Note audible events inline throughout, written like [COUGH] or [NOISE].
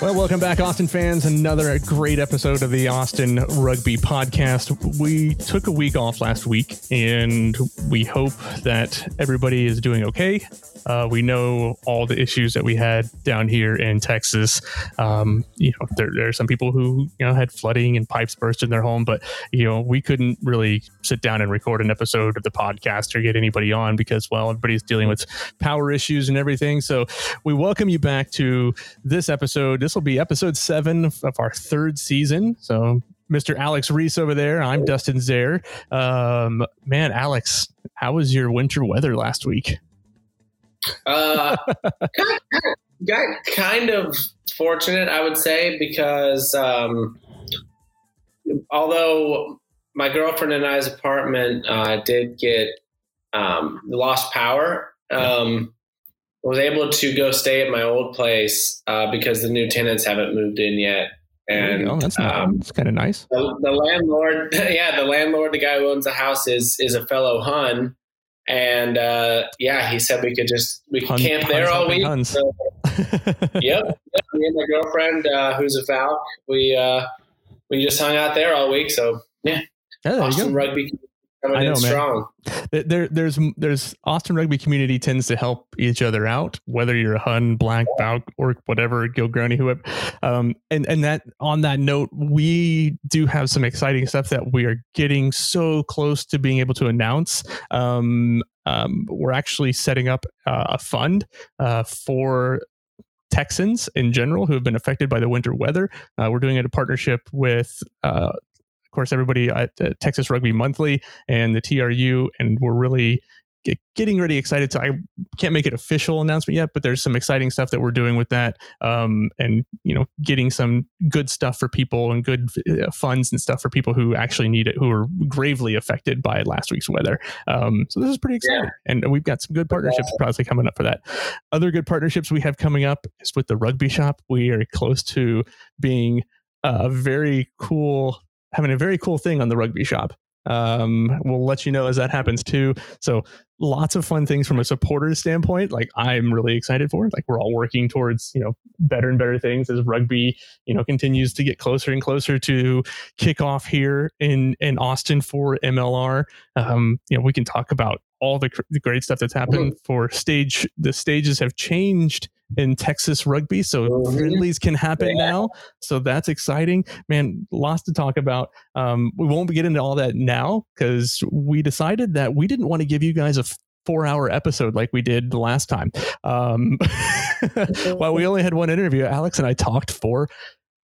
Well, welcome back, Austin fans. Another great episode of the Austin Rugby Podcast. We took a week off last week, and we hope that everybody is doing okay. Uh, we know all the issues that we had down here in Texas. Um, you know, there, there, are some people who you know had flooding and pipes burst in their home, but you know we couldn't really sit down and record an episode of the podcast or get anybody on because well, everybody's dealing with power issues and everything. So we welcome you back to this episode. This will be episode seven of our third season. So Mr. Alex Reese over there. I'm Dustin Zare. Um, man, Alex, how was your winter weather last week? Uh, got, got, kind of fortunate, I would say, because um, although my girlfriend and I's apartment uh, did get um, lost power, um, was able to go stay at my old place uh, because the new tenants haven't moved in yet. And oh, that's, um, that's kind of nice. The, the landlord, [LAUGHS] yeah, the landlord, the guy who owns the house, is is a fellow Hun, and uh, yeah, he said we could just we could Hun, camp there all week. So, [LAUGHS] yep, yep, me and my girlfriend, uh, who's a Falc, we uh, we just hung out there all week. So yeah, yeah Austin rugby coming I know, in strong. There, there's there's Austin rugby community tends to help each other out, whether you're a Hun, Black, Falc, or whatever, Gilgroni, whoever. Um, and and that on that note, we do have some exciting stuff that we are getting so close to being able to announce. Um, um, we're actually setting up uh, a fund uh, for Texans in general who have been affected by the winter weather. Uh, we're doing it in a partnership with uh, course, everybody at uh, Texas Rugby Monthly and the TRU, and we're really getting really excited. So i can't make it official announcement yet but there's some exciting stuff that we're doing with that um, and you know getting some good stuff for people and good uh, funds and stuff for people who actually need it who are gravely affected by last week's weather. Um, so this is pretty exciting yeah. and we've got some good partnerships probably coming up for that. Other good partnerships we have coming up is with the rugby shop. We are close to being a very cool having a very cool thing on the rugby shop. Um, we'll let you know as that happens too. So lots of fun things from a supporter standpoint. Like I'm really excited for. Like we're all working towards you know better and better things as rugby you know continues to get closer and closer to kick off here in in Austin for MLR. Um, you know we can talk about all the, the great stuff that's happened mm-hmm. for stage. The stages have changed in Texas rugby. So mm-hmm. friendlies can happen yeah. now. So that's exciting. Man, lots to talk about. Um, we won't get into all that now because we decided that we didn't want to give you guys a four hour episode like we did the last time. Um, [LAUGHS] while we [LAUGHS] only had one interview, Alex and I talked for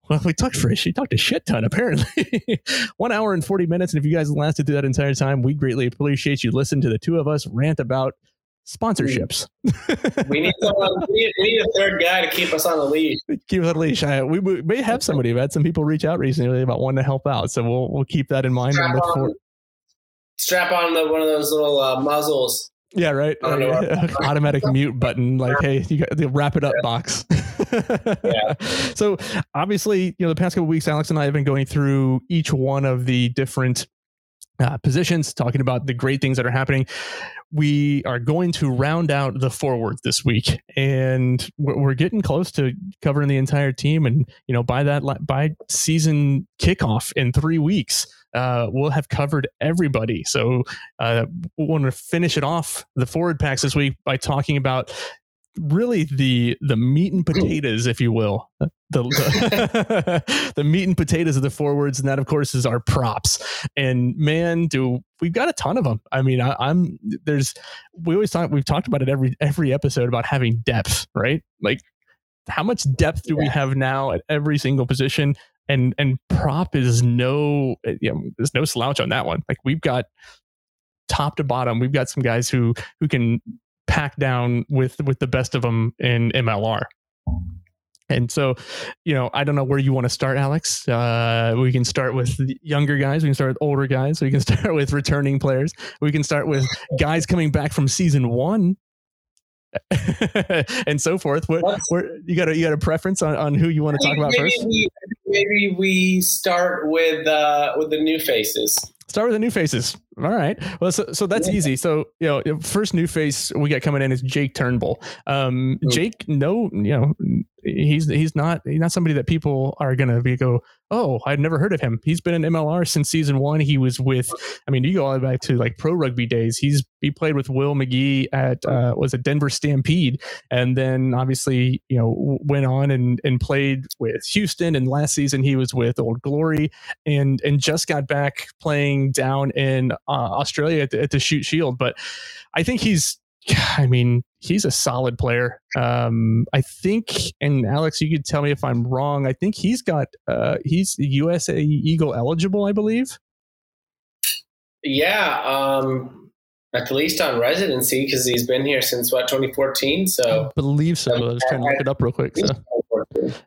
well, we talked for she talked a shit ton apparently. [LAUGHS] One hour and 40 minutes. And if you guys lasted through that entire time, we greatly appreciate you listen to the two of us rant about sponsorships. we need [LAUGHS] someone. We need, we need, a third guy to keep us on the leash. Keep us on the leash. I, we, we, may have somebody. We've had some people reach out recently about wanting to help out, so we'll we'll keep that in mind. Strap on, strap on the, one of those little uh, muzzles. Yeah, right. Automatic mute button, like, hey, you got the wrap it up yeah. box. yeah. [LAUGHS] So obviously, you know, the past couple weeks, Alex and I have been going through each one of the different uh, positions, talking about the great things that are happening. We are going to round out the forward this week, and we're, we're getting close to covering the entire team. And you know, by that by season kickoff in three weeks, uh, we'll have covered everybody. So uh, we want to finish it off the forward packs this week by talking about really the the meat and potatoes, if you will, the the, [LAUGHS] the, meat and potatoes of the forwards, and that of course is our props. And man, do we've got a ton of them. I mean, I, am there's we always talk we've talked about it every every episode about having depth, right? Like how much depth do yeah. we have now at every single position? And and prop is no you know, there's no slouch on that one. Like we've got top to bottom, we've got some guys who who can pack down with with the best of them in MLR. And so, you know, I don't know where you want to start, Alex. Uh, we can start with younger guys. We can start with older guys. We can [LAUGHS] start with returning players. We can start with guys coming back from season one, [LAUGHS] and so forth. What, where, you got a you got a preference on, on who you want to talk about maybe first? We, maybe we start with uh, with the new faces. Start with the new faces. All right. Well, so, so that's yeah. easy. So, you know, first new face we got coming in is Jake Turnbull. Um, Jake, no, you know, he's he's not he's not somebody that people are gonna be go oh I'd never heard of him. He's been in MLR since season one. He was with I mean you go all the way back to like pro rugby days. He's he played with Will McGee at uh, was a Denver Stampede, and then obviously you know went on and and played with Houston. And last season he was with Old Glory, and and just got back playing down in uh, Australia at the, at the Shute Shield. But I think he's I mean, he's a solid player. Um, I think, and Alex, you could tell me if I'm wrong. I think he's got uh, he's USA Eagle eligible, I believe. Yeah, um, at least on residency because he's been here since what 2014. So I believe so. I was trying to look it up real quick. So.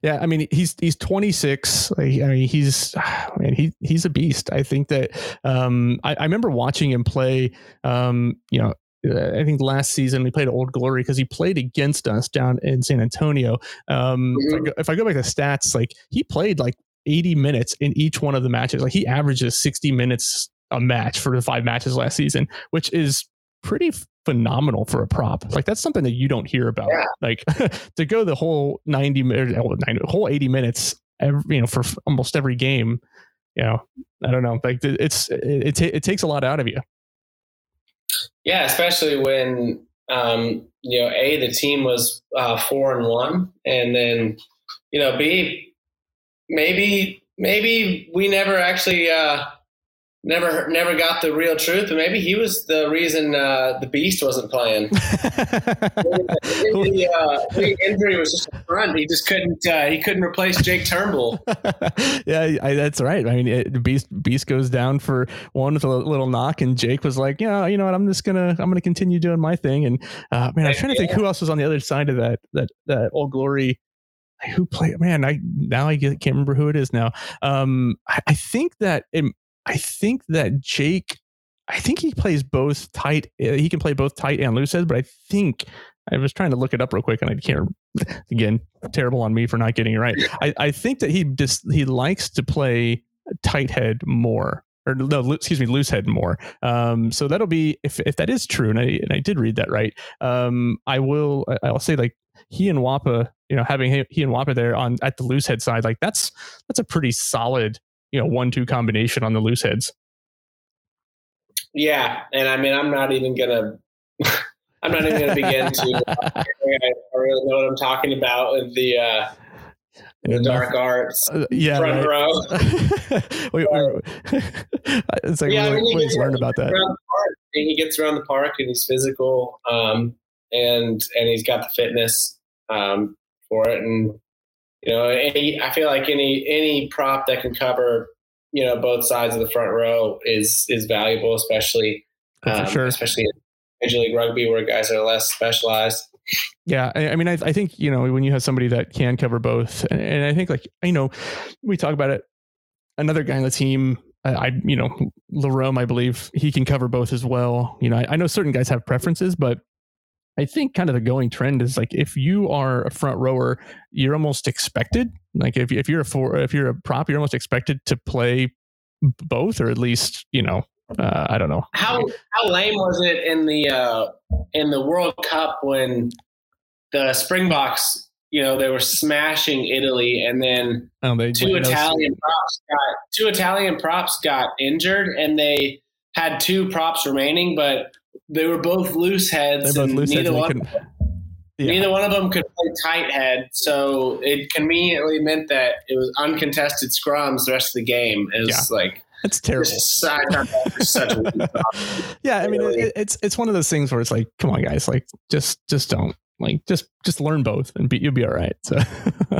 Yeah, I mean he's he's 26. I mean he's [SIGHS] man he he's a beast. I think that um, I, I remember watching him play. Um, you know I think last season we played Old Glory because he played against us down in San Antonio. Um, mm-hmm. if, I mm-hmm. go, if I go back to stats, like he played like 80 minutes in each one of the matches. Like he averages 60 minutes a match for the five matches last season, which is pretty phenomenal for a prop. Like that's something that you don't hear about. Yeah. Like [LAUGHS] to go the whole 90 minutes, whole 80 minutes, every, you know, for almost every game. You know, I don't know. Like it's it, it, t- it takes a lot out of you. Yeah, especially when um, you know, a the team was uh, four and one, and then you know, b maybe maybe we never actually uh, never never got the real truth, but maybe he was the reason uh, the Beast wasn't playing. [LAUGHS] the, uh, the, injury was just a front. He just couldn't uh, he couldn't replace Jake Turnbull. [LAUGHS] yeah, I, that's right. I mean, it, Beast Beast goes down for one with a little knock, and Jake was like, yeah, you know what, I'm just gonna I'm gonna continue doing my thing. And uh, man, I'm trying to think who else was on the other side of that that that Old Glory who played man i now i can't remember who it is now um i, I think that it, I think that Jake, I think he plays both tight. Uh, he can play both tight and loose but I think I was trying to look it up real quick, and I can't. [LAUGHS] Again, terrible on me for not getting it right. [LAUGHS] I, I think that he just he likes to play tight head more, or no, excuse me, loose head more. Um, so that'll be if if that is true, and I and I did read that right. Um, I will I'll say like he and Wapa, you know, having he, he and Wapa there on at the loose head side, like that's that's a pretty solid you know one two combination on the loose heads. Yeah, and I mean I'm not even gonna [LAUGHS] I'm not even gonna begin to. Uh, I really know what I'm talking about with the. Uh, the dark arts, uh, yeah, front right. row. [LAUGHS] wait, wait, [LAUGHS] it's like yeah, really, please learn about that. He gets around the park and he's physical, um, and and he's got the fitness um, for it, and you know, any, I feel like any any prop that can cover you know both sides of the front row is is valuable, especially um, sure. especially in Major League Rugby where guys are less specialized. Yeah, I, I mean, I, I, think you know when you have somebody that can cover both, and, and, I think like you know, we talk about it. Another guy on the team, I, I you know, Larome, I believe he can cover both as well. You know, I, I know certain guys have preferences, but I think kind of the going trend is like if you are a front rower, you're almost expected. Like if if you're a for if you're a prop, you're almost expected to play both, or at least you know uh, I don't know. How how lame was it in the uh, in the World Cup when the Springboks, you know, they were smashing Italy, and then oh, two Italian props got two Italian props got injured, and they had two props remaining, but they were both loose heads. Both loose neither heads one, yeah. neither one of them could play tight head. So it conveniently meant that it was uncontested scrums the rest of the game. It was yeah. like it's terrible. [LAUGHS] yeah, I mean, it, it's it's one of those things where it's like, come on, guys, like just just don't like just just learn both and be, you'll be all right. So,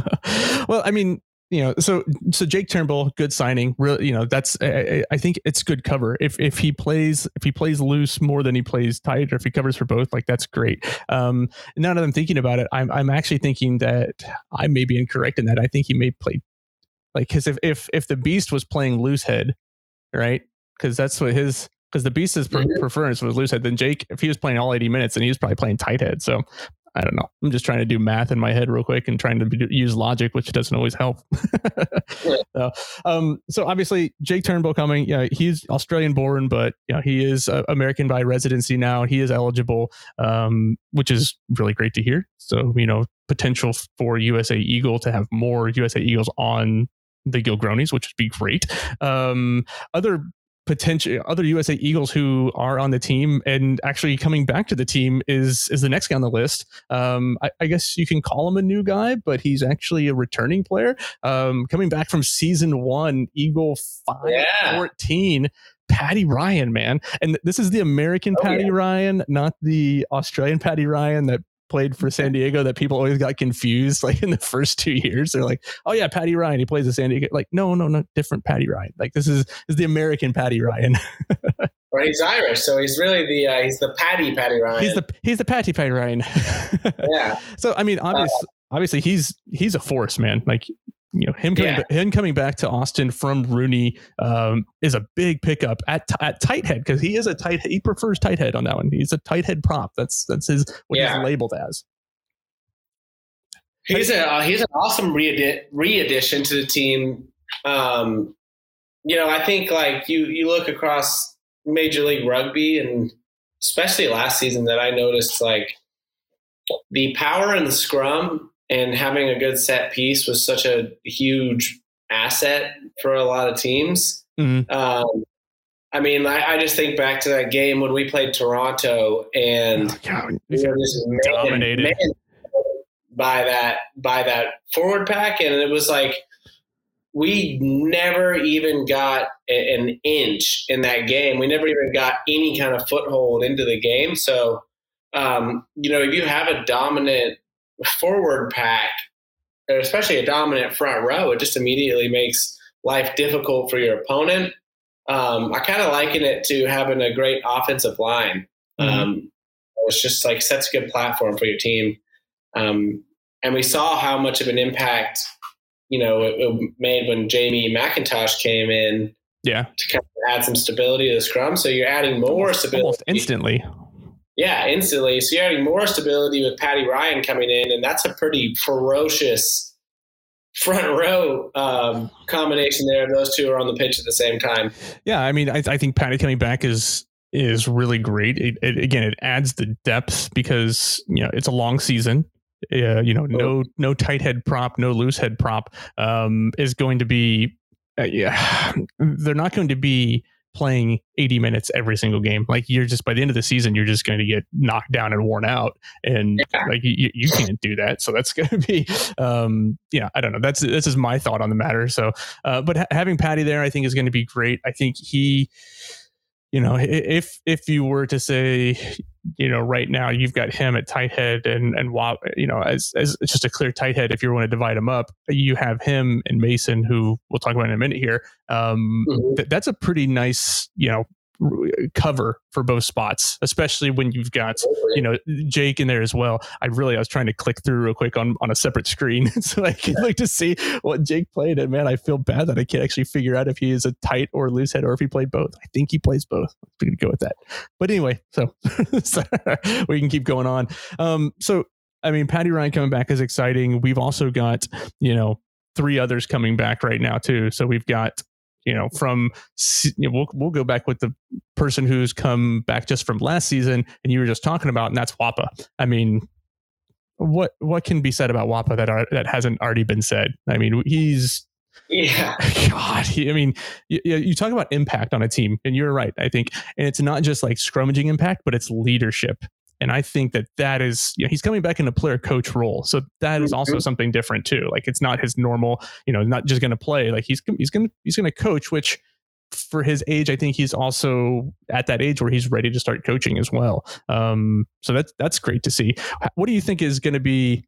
[LAUGHS] well, I mean, you know, so so Jake Turnbull, good signing. Really, you know, that's I, I, think it's good cover. If if he plays if he plays loose more than he plays tight, or if he covers for both, like that's great. Um, now that I'm thinking about it, I'm I'm actually thinking that I may be incorrect in that. I think he may play like because if if if the Beast was playing loose head, right? Because that's what his because the Beast's pre- mm-hmm. preference was loose head. Then Jake, if he was playing all 80 minutes, then he was probably playing tight head. So I don't know. I'm just trying to do math in my head real quick and trying to be, use logic, which doesn't always help. [LAUGHS] so, um, so obviously Jake Turnbull coming. Yeah, he's Australian born, but you know, he is uh, American by residency now. He is eligible, um, which is really great to hear. So you know, potential for USA Eagle to have more USA Eagles on the Gilgronis, which would be great. Um, other potential other USA Eagles who are on the team and actually coming back to the team is is the next guy on the list. Um, I, I, guess you can call him a new guy, but he's actually a returning player. Um, coming back from season one, Eagle five yeah. fourteen. Paddy Ryan, man. And this is the American oh, Paddy yeah. Ryan, not the Australian Paddy Ryan that played for San Diego that people always got confused [LAUGHS] like in the first two years. They're like, oh yeah, Paddy Ryan, he plays the San Diego. Like, no, no, no, different Paddy Ryan. Like this is, this is the American Paddy Ryan. [LAUGHS] well, he's Irish, so he's really the uh, he's the Paddy Paddy Ryan. He's the he's the Patty Paddy Ryan. [LAUGHS] yeah. So I mean, obviously, uh, obviously he's he's a force, man. Like you know him coming yeah. him coming back to Austin from RUNY um, is a big pickup at at tight head because he is a tight he prefers tight head on that one. He's a tight head prop. That's that's his what yeah. he's labeled as. He's a uh, he's an awesome re addition to the team. Um, you know, I think like you you look across Major League Rugby and especially last season that I noticed like the power in the scrum and having a good set piece was such a huge asset for a lot of teams. Mm-hmm. Um, I mean, I, I, just think back to that game when we played Toronto and oh, God, we were just dominated man, by that by that forward pack, and it was like we never even got an inch in that game. We never even got any kind of foothold into the game. So, um, you know, if you have a dominant forward pack, especially a dominant front row, it just immediately makes life difficult for your opponent. Um, I kind of liken it to having a great offensive line. Mm-hmm. Um, it's just like sets a good platform for your team. Um, and we saw how much of an impact, you know, it, it made when Jamie Mackintosh came in. Yeah. To kind of add some stability to the scrum. So you're adding more almost, stability. Almost instantly. Yeah, instantly. So you're adding more stability with Paddy Ryan coming in, and that's a pretty ferocious front row um, combination there. Those two are on the pitch at the same time. Yeah, I mean, I, I think Paddy coming back is is really great. It, it, again, it adds the depth because you know it's a long season. Uh, you know, no no tight head prop, no loose head prop um, is going to be. Uh, yeah, [SIGHS] they're not going to be playing 80 minutes every single game. Like you're just by the end of the season, you're just going to get knocked down and worn out, and yeah. like you, you can't do that. So that's [LAUGHS] going to be, um, yeah, I don't know. That's this is my thought on the matter. So, uh, but ha- having Paddy there, I think is going to be great. I think he you know, if if you were to say, you know, right now you've got him at tight head and and you know, as as just a clear tight head. If you want to divide him up, you have him and Mason, who we'll talk about in a minute here. Um, mm-hmm. th- that's a pretty nice, you know, cover for both spots, especially when you've got you know Jake in there as well. I really I was trying to click through real quick on on a separate screen [LAUGHS] so I can like to see what Jake played. And man, I feel bad that I can't actually figure out if he is a tight or loose head or if he played both. I think he plays both. We're gonna go with that. But anyway, so, [LAUGHS] so we can keep going on. Um, so I mean, Paddy Ryan coming back is exciting. We've also got you know three others coming back right now too. So we've got you know, from you know, we'll we'll go back with the person who's come back just from last season, and you were just talking about, and that's Wapa. I mean, what what can be said about Wapa that are, that hasn't already been said? I mean, he's yeah. [LAUGHS] God, he, I mean, you, you, talk about impact on a team, and you're right. I think, and it's not just like scrummaging impact, but it's leadership. And I think that that is, you know, he's coming back in a player coach role. So that is also mm-hmm. something different too. Like it's not his normal, you know, not just going to play. Like he's, he's going to, he's going to coach, which for his age, I think he's also at that age where he's ready to start coaching as well. Um, so that's, that's great to see. What do you think is going to be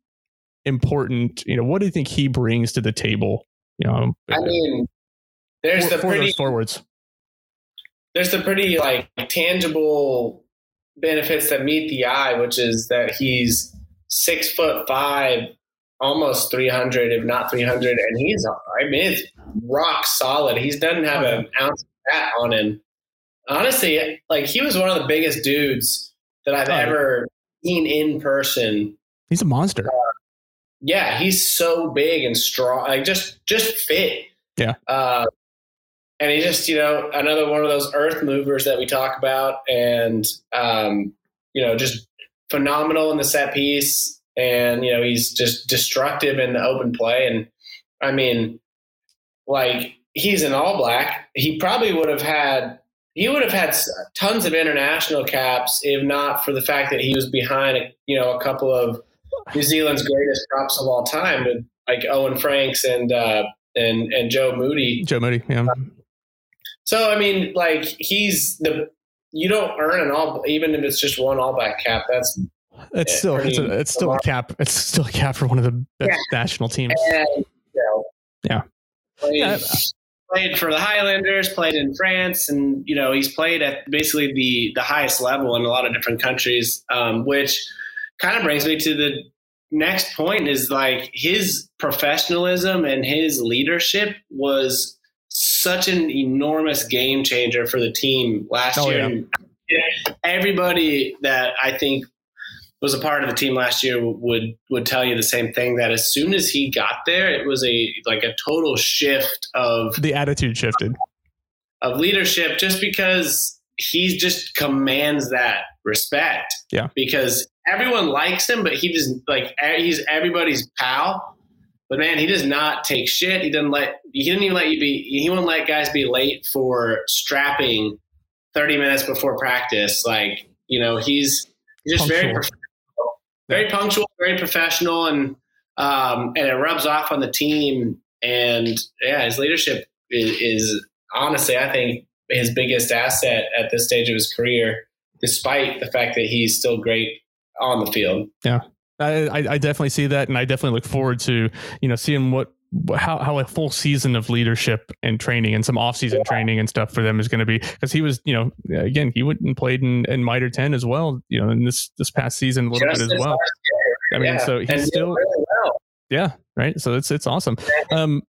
important? You know, what do you think he brings to the table? You know, I mean, there's for, the pretty forwards. There's the pretty like tangible benefits that meet the eye, which is that he's six foot five, almost 300, if not 300. And he's, I mean, it's rock solid. He doesn't have an ounce of fat on him. Honestly, like he was one of the biggest dudes that I've ever seen in person He's a monster. Uh, yeah, he's so big and strong, like just just fit. Yeah. Uh, and he just, you know, another one of those earth movers that we talk about, and um, you know, just phenomenal in the set piece, and you know, he's just destructive in the open play, and I mean, like he's an All Black. He probably would have had he would have had tons of international caps if not for the fact that he was behind, you know, a couple of New Zealand's greatest props of all time like Owen Franks and uh, and and Joe Moody. Joe Moody, yeah. So I mean, like he's the you don't earn an all even if it's just one all black cap. That's it's still it's, a, it's still a cap. It's still a cap for one of the best yeah. national teams. And, you know, yeah. Played, yeah. Played for the Highlanders, played in France, and you know he's played at basically the the highest level in a lot of different countries, um, which kind of brings me to the next point is like his professionalism and his leadership was such an enormous game changer for the team last oh, year. Yeah. Everybody that I think was a part of the team last year would would tell you the same thing that as soon as he got there it was a like a total shift of the attitude shifted of leadership just because he just commands that respect yeah because everyone likes him, but he just like he's everybody's pal. But man, he does not take shit. He doesn't let he didn't even let you be. He won't let guys be late for strapping thirty minutes before practice. Like you know, he's, he's just punctual. very very punctual, very professional, and um, and it rubs off on the team. And yeah, his leadership is, is honestly, I think, his biggest asset at this stage of his career, despite the fact that he's still great on the field. Yeah. I, I definitely see that, and I definitely look forward to you know seeing what how how a full season of leadership and training and some off season yeah. training and stuff for them is going to be because he was you know again he went and played in, in Mitre ten as well you know in this this past season a little Just bit as well. I mean, yeah. so he's and still really well. yeah right. So it's it's awesome. Um,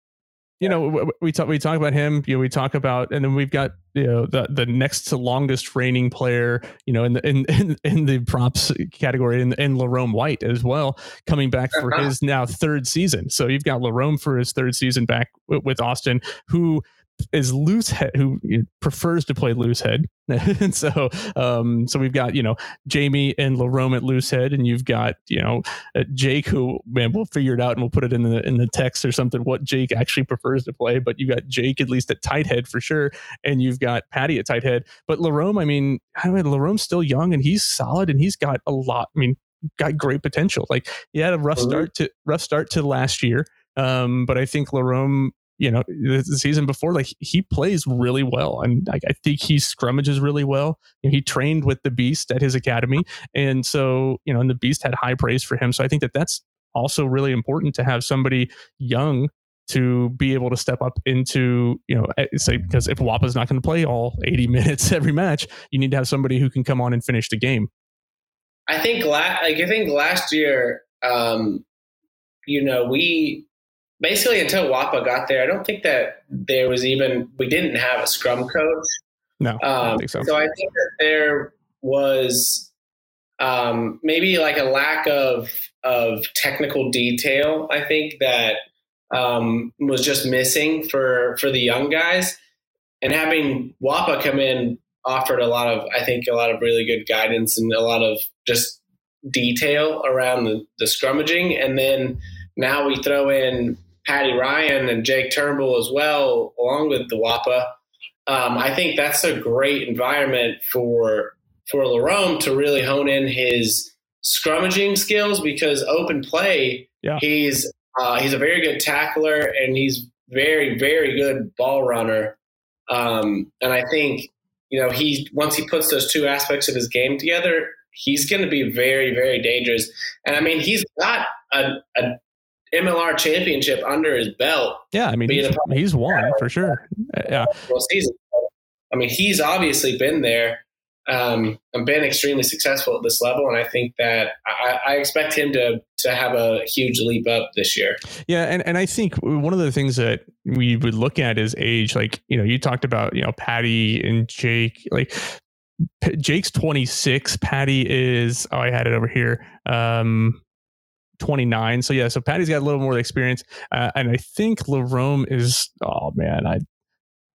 you know, we talk we talk about him. You know, we talk about, and then we've got you know the the next to longest reigning player. You know, in the in in, in the props category, and in, in Larome White as well, coming back for uh-huh. his now third season. So you've got Larome for his third season back with Austin, who is loose head who prefers to play loose head. [LAUGHS] And so um so we've got you know jamie and larome at loose head and you've got you know uh, jake who man we'll figure it out and we'll put it in the in the text or something what jake actually prefers to play but you've got jake at least at tight head for sure and you've got paddy at tight head. But larome i mean i mean larome's still young and he's solid and he's got a lot i mean got great potential. Like he had a rough start to rough start to last year um, but I think Larome you know the, season before like he plays really well. And I, I think he scrummages really well. You know, he trained with the beast at his academy. And so you know and the beast had high praise for him. So i think that that's also really important to have somebody young to be able to step up into you know eh, say because if wapa's not going to play all 80 [LAUGHS] minutes every match you need to have somebody who can come on and finish the game. I think la- like i think last year um you know we basically until Wapa got there, I don't think that there was even we didn't have a scrum coach. No, um, I think so. So I think that there was um, maybe like a lack of of technical detail. I think that um, was just missing for for the young guys, and having Wapa come in offered a lot of I think a lot of really good guidance and a lot of just detail around the, the scrummaging, and then now we throw in Paddy Ryan and Jake Turnbull as well, along with the WAPA. Um, I think that's a great environment for for Larome to really hone in his scrummaging skills because open play, yeah. he's uh, he's a very good tackler and he's very very good ball runner. Um, and I think you know he once he puts those two aspects of his game together, he's going to be very very dangerous. And I mean he's got a, a MLR championship under his belt. Yeah, I mean, he's, he's won for sure. Yeah. I mean, he's obviously been there um, and been extremely successful at this level. And I think that I, I, expect him to to have a huge leap up this year. Yeah, and, and I think one of the things that we would look at is age. Like, you know, you talked about, you know, Paddy and Jake. Like Jake's 26. Paddy is, oh, I had it over here. Um, 29. So yeah, so Paddy's got a little more experience, uh, and I think Larome is. Oh man, I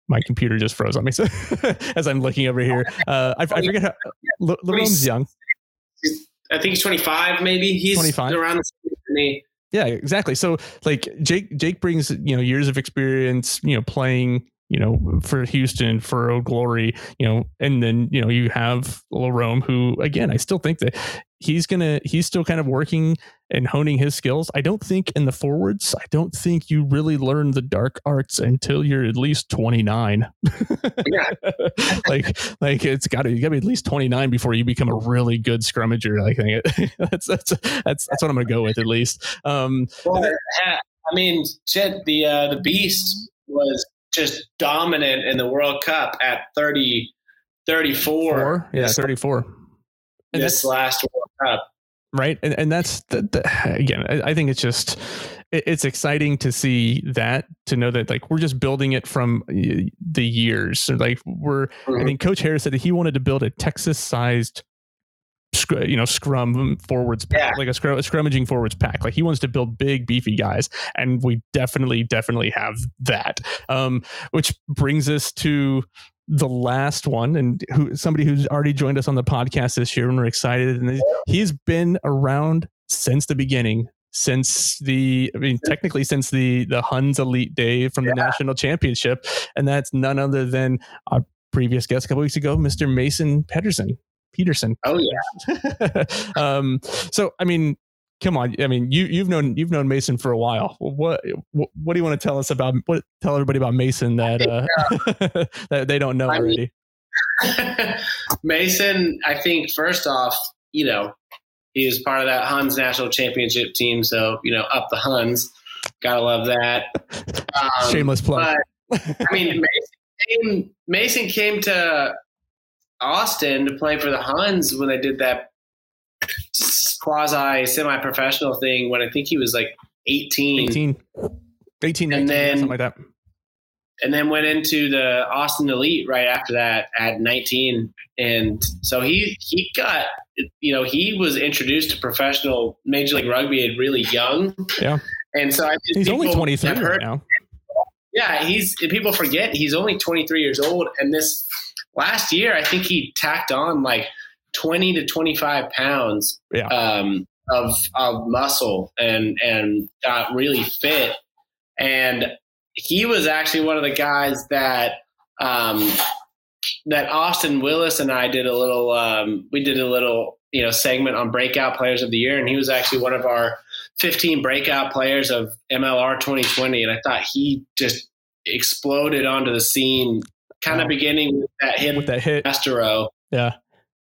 my computer just froze on me so, [LAUGHS] as I'm looking over here. [LAUGHS] Uh, I, I forget how L- Larome's young. I think he's 25, maybe. He's 25. around the same me. Yeah, exactly. So like Jake, Jake brings you know years of experience, you know, playing you know, for Houston, for Old Glory, you know, and then, you know, you have Larome, who, again, I still think that he's going to, he's still kind of working and honing his skills. I don't think in the forwards, I don't think you really learn the dark arts until you're at least 29. yeah. [LAUGHS] like, like it's got to, you got to be at least 29 before you become a really good scrummager. I think [LAUGHS] that's, that's, that's, that's what I'm going to go with at least. Um, well, I mean, Chet, the, uh, the beast was just dominant in the World Cup at 30, 34. Four? Yeah, 34. And this last World Cup. Right. And, and that's, the, the, again, I, I think it's just, it's exciting to see that to know that like we're just building it from the years like we're mm-hmm. i think coach harris said that he wanted to build a texas sized you know scrum forwards pack, yeah. like a, scrum, a scrummaging forwards pack like he wants to build big beefy guys and we definitely definitely have that um, which brings us to the last one and who somebody who's already joined us on the podcast this year and we're excited and he's been around since the beginning since the I mean technically since the the Huns elite day from the yeah. national championship and that's none other than our previous guest a couple weeks ago Mr. Mason Pedersen Peterson. Oh yeah. [LAUGHS] um, so I mean, come on. I mean, you you've known you've known Mason for a while. What what, what do you want to tell us about? What tell everybody about Mason that uh, [LAUGHS] that they don't know I already? Mean, [LAUGHS] Mason, I think first off, you know, he was part of that Huns national championship team. So you know, up the Huns. Gotta love that. Um, Shameless plug. But, I mean, Mason came, Mason came to Austin to play for the Huns when they did that quasi semi professional thing when I think he was like 18. 18. 18, 19, and then, something like that. And then went into the Austin Elite right after that at 19. And so he he got you know, he was introduced to professional Major League Rugby at really young. Yeah. And so I he's only 23 right now. Yeah, he's people forget he's only 23 years old, and this last year, I think he tacked on like 20 to 25 pounds yeah. um, of, of muscle and, and got really fit. And he was actually one of the guys that, um, that Austin Willis and I did a little, um, we did a little, you know, segment on breakout players of the year. And he was actually one of our 15 breakout players of MLR 2020. And I thought he just exploded onto the scene kind of beginning with that hit with that hit Bastareaud. Yeah.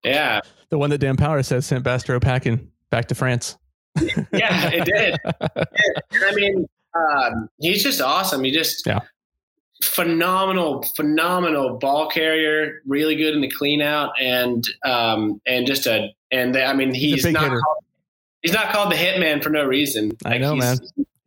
Yeah. The one that Dan Power says sent Bastareaud packing back to France. yeah, it did. [LAUGHS] I mean, um, he's just awesome. He just yeah. phenomenal, phenomenal ball carrier. Really good in the clean out, and um, and just a and the, I mean, he's, he's not called, he's not called the hitman for no reason. Like I know, man.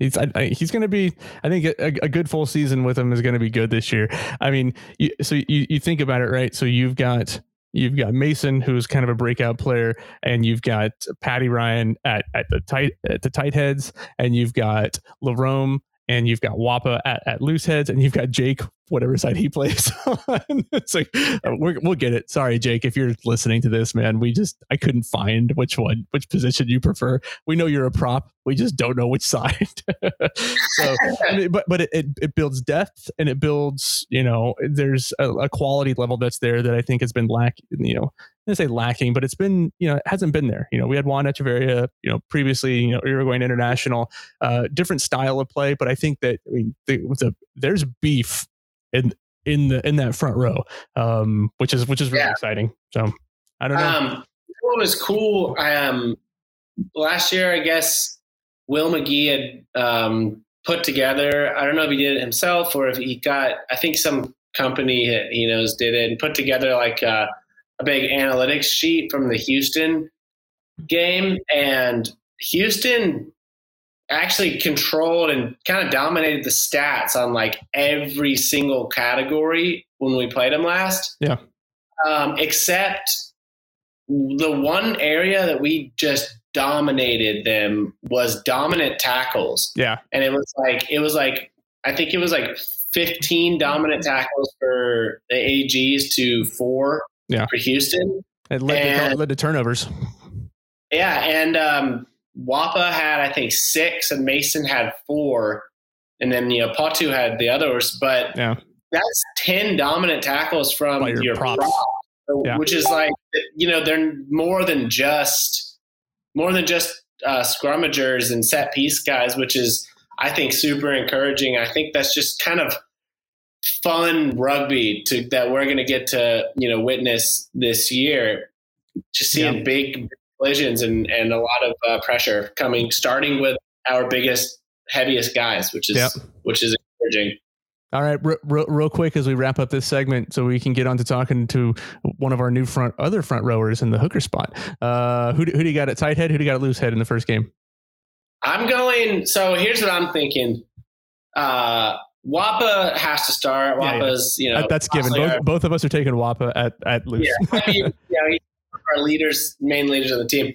He's I, I, he's going to be. I think a, a, good full season with him is going to be good this year. I mean, you, so you you think about it, right? So you've got you've got Mason, who's kind of a breakout player, and you've got Patty Ryan at at the tight at the tight heads, and you've got Larome, and you've got Wapa at, at loose heads, and you've got Jake whatever side he [LAUGHS] plays on. it's like uh, we will get it. Sorry, Jake, if you're listening to this, man. We just I couldn't find which one, which position you prefer. We know you're a prop. We just don't know which [LAUGHS] side. so, but but it, it, it builds depth and it builds you know there's a, a, quality level that's there that I think has been lacking. You know, Say lacking, but it's been you know it hasn't been there. You know, we had Juan Echeverria, you know, previously you know Uruguayan international, uh, different style of play, but I think that I mean the, the, there's beef in in the in that front row, um, which is which is really yeah. exciting. So I don't know. Um, what was cool? Um, last year, I guess Will McGee had um, put together. I don't know if he did it himself or if he got. I think some company he knows did it and put together like a, a big analytics sheet from the Houston game, and Houston actually controlled and kind of dominated the stats on like every single category when we played them last. Yeah. Um, except the one area that we just dominated them was dominant tackles. Yeah. And it was like, it was like, I think it was like 15 dominant tackles for the AGs to four yeah. for Houston. It led, and, to, led to turnovers. Yeah. And um, Wapa had, I think, six, and Mason had four. And then, you know, Patu had the others. But yeah. that's 10 dominant tackles from your, your props. Prop, yeah. which is like, you know, they're more than just, more than just uh, scrummagers and set piece guys, which is, I think, super encouraging. I think that's just kind of fun rugby to that we're going to get to you know witness this year. Just seeing yeah. big collisions and and a lot of uh, pressure coming, starting with our biggest, heaviest guys, which is yep. which is encouraging. All right, real, real quick as we wrap up this segment, so we can get on to talking to one of our new front other front rowers in the hooker spot. Uh, who, who do you got at tight head? Who do you got at loose head in the first game? I'm going. So here's what I'm thinking. Uh, Wapa has to start. Wapa's, yeah, yeah. you know, that's given. Both, our, both of us are taking Wapa at at loose. Yeah, I mean, [LAUGHS] you know, he's our leaders, main leaders of the team.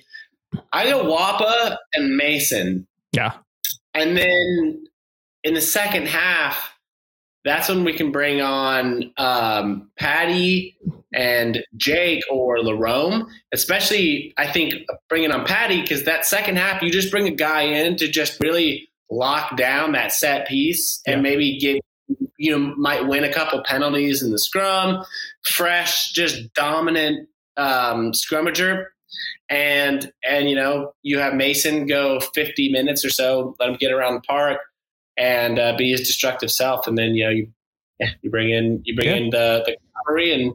I go Wapa and Mason. Yeah, and then in the second half, that's when we can bring on um, Paddy and Jake or Larome. Especially, I think bringing on Paddy because that second half, you just bring a guy in to just really lock down that set piece and yeah. maybe get you know might win a couple penalties in the scrum. Fresh, just dominant um, scrummager. And and you know you have Mason go 50 minutes or so, let him get around the park and uh, be his destructive self. And then you know you you bring in you bring yeah. in the the cavalry and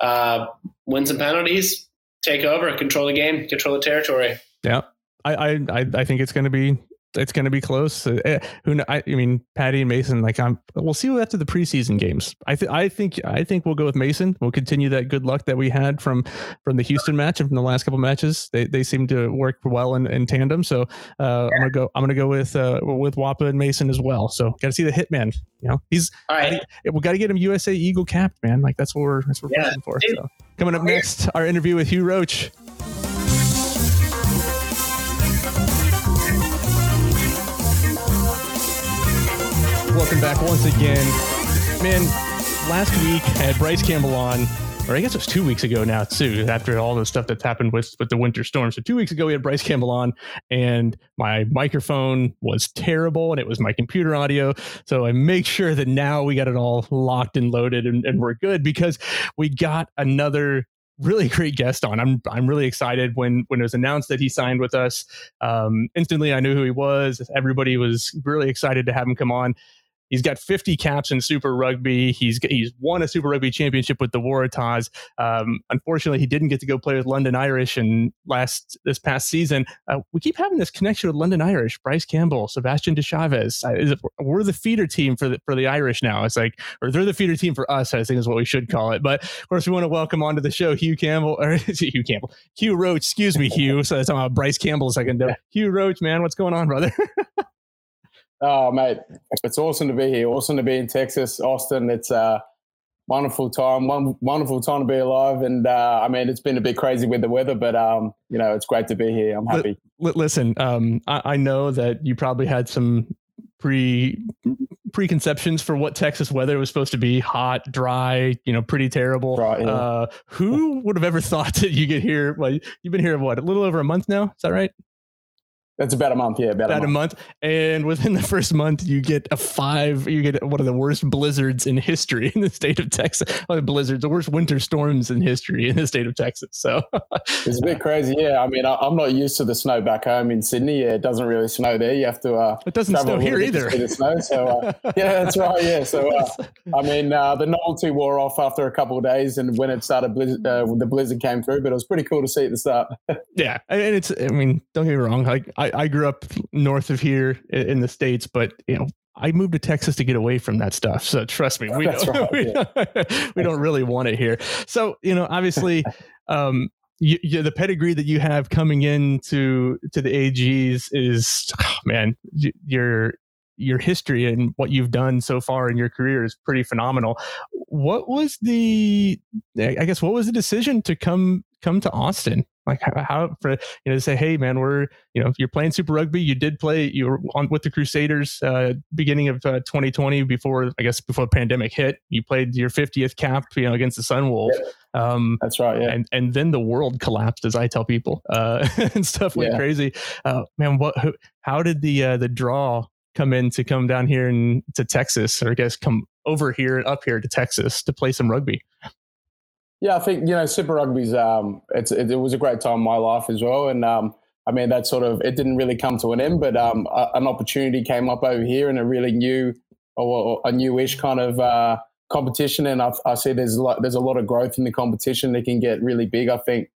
uh, win some penalties, take over, control the game, control the territory. Yeah, I I I think it's going to be it's going to be close. Uh, who I, I, mean, Paddy and Mason. Like I'm, we'll see after the preseason games. I think I think I think we'll go with Mason. We'll continue that good luck that we had from from the Houston match and from the last couple matches. They they seem to work well in, in tandem. So uh, I'm gonna go. I'm gonna go with uh, with Wapa and Mason as well. So got to see the hitman. You know, he's all right. we got to get him USA Eagle capped, man. Like that's what we're that's what we're yeah, for. So coming up next, our interview with Hugh Roach. Welcome back once again. Man, last week had Bryce Campbell on, or I guess it was two weeks ago now too, after all the stuff that's happened with, with the winter storm. So two weeks ago we had Bryce Campbell on and my microphone was terrible and it was my computer audio. So I make sure that now we got it all locked and loaded and, and we're good because we got another really great guest on. I'm I'm really excited when when it was announced that he signed with us. Um, instantly, I knew who he was. Everybody was really excited to have him come on. He's got 50 caps in Super Rugby. He's he's won a Super Rugby championship with the Waratahs. Um, unfortunately, he didn't get to go play with London Irish and last this past season. Uh, we keep having this connection with London Irish. Bryce Campbell, Sebastian De Chaves. Uh, we're the feeder team for the for the Irish now. It's like, or they're the feeder team for us. I think is what we should call it. But of course, we want to welcome onto the show Hugh Campbell or [LAUGHS] Hugh Campbell, Hugh Roach. Excuse me, Hugh. So that's about Bryce Campbell a second. Hugh Roach, man, what's going on, brother? [LAUGHS] Oh, mate, it's awesome to be here. Awesome to be in Texas, Austin. It's a wonderful time, one wonderful time to be alive. And uh, I mean, it's been a bit crazy with the weather, but um, you know, it's great to be here. I'm happy. L- listen, um, I-, I know that you probably had some pre preconceptions for what Texas weather was supposed to be hot, dry, you know, pretty terrible. Right, yeah. uh, who would have ever [LAUGHS] thought that you get here? Well, you've been here what a little over a month now. Is that right? That's about a month, yeah. About, about a, month. a, month. And within the first month, you get a five, you get one of the worst blizzards in history in the state of Texas. Oh, blizzards, the worst winter storms in history in the state of Texas. So [LAUGHS] it's a bit crazy. Yeah. I mean, I, am not used to the snow back home in Sydney. Yeah, it doesn't really snow there. You have to, uh, it doesn't snow here either. The snow. So, uh, [LAUGHS] yeah, that's right. Yeah. So, uh, I mean, uh, the novelty wore off after a couple of days and when it started, blizzard, uh, the blizzard came through, but it was pretty cool to see at the start. [LAUGHS] yeah. And it's, I mean, don't get me wrong. Like, I, I grew up north of here in the states, but you know, I moved to Texas to get away from that stuff. So trust me, we don't, [LAUGHS] right, we, yeah. we, don't really want it here. So you know, obviously, [LAUGHS] um, you, you, the pedigree that you have coming into to the AGs is, oh, man, your your history and what you've done so far in your career is pretty phenomenal. What was the, I guess, what was the decision to come come to Austin? Like how, for you know say, hey man, we're you know if you're playing Super Rugby. You did play. You were on with the Crusaders uh, beginning of uh, 2020 before I guess before the pandemic hit. You played your 50th cap you know against the Sunwolves. Um, That's right. Yeah. And and then the world collapsed, as I tell people, uh, [LAUGHS] and stuff went yeah. crazy. Uh, man, what? Who, how did the uh, the draw come in to come down here and to Texas, or I guess come over here and up here to Texas to play some rugby? Yeah, I think you know Super Rugby's um, it's it, it, was a great time in my life as well, and um, I mean that sort of it didn't really come to an end, but um, a, an opportunity came up over here in a really new or, a newish kind of uh, competition, and I, I see there's a lot there's a lot of growth in the competition. It can get really big. I think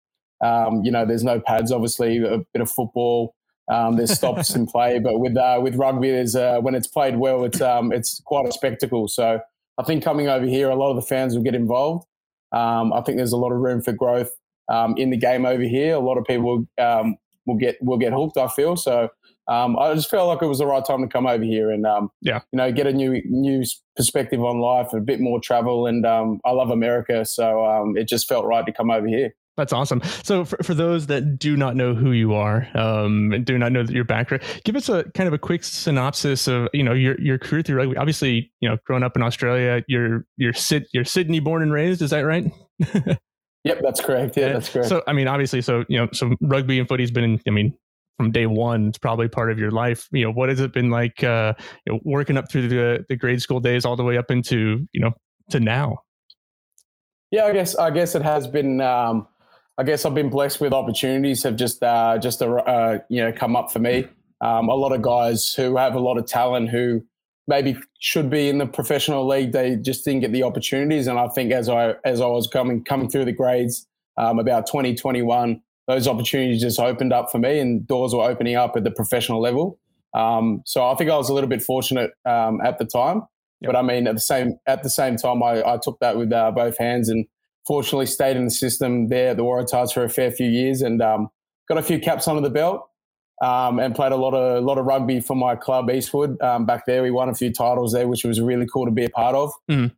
um, you know there's no pads, obviously a bit of football. Um, there's stops in [LAUGHS] play, but with uh, with rugby, there's uh, when it's played well, it's um, it's quite a spectacle. So I think coming over here, a lot of the fans will get involved. Um, I think there's a lot of room for growth um, in the game over here. A lot of people um, will get will get hooked. I feel so. Um, I just felt like it was the right time to come over here and um, yeah, you know, get a new new perspective on life, a bit more travel, and um, I love America, so it just felt right to come over here. That's awesome. So, for, for those that do not know who you are um, and do not know that your background, give us a kind of a quick synopsis of you know your your career through rugby. Obviously, you know, growing up in Australia, you're you're Sid, you're Sydney born and raised. Is that right? [LAUGHS] yep, that's correct. Yeah, that's correct. So, I mean, obviously, so you know, so rugby and footy's been, in, I mean, from day one, it's probably part of your life. You know, what has it been like? Uh, you know, working up through the the grade school days, all the way up into you know to now. Yeah, I guess I guess it has been. Um, I guess I've been blessed with opportunities have just uh, just uh, you know come up for me. Um, a lot of guys who have a lot of talent who maybe should be in the professional league, they just didn't get the opportunities. And I think as I as I was coming coming through the grades um, about 2021, those opportunities just opened up for me, and doors were opening up at the professional level. Um, so I think I was a little bit fortunate um, at the time. Yep. But I mean, at the same at the same time, I, I took that with uh, both hands and fortunately stayed in the system there at the Waratahs for a fair few years and um, got a few caps under the belt um, and played a lot of a lot of rugby for my club Eastwood um, back there. We won a few titles there, which was really cool to be a part of. Mm.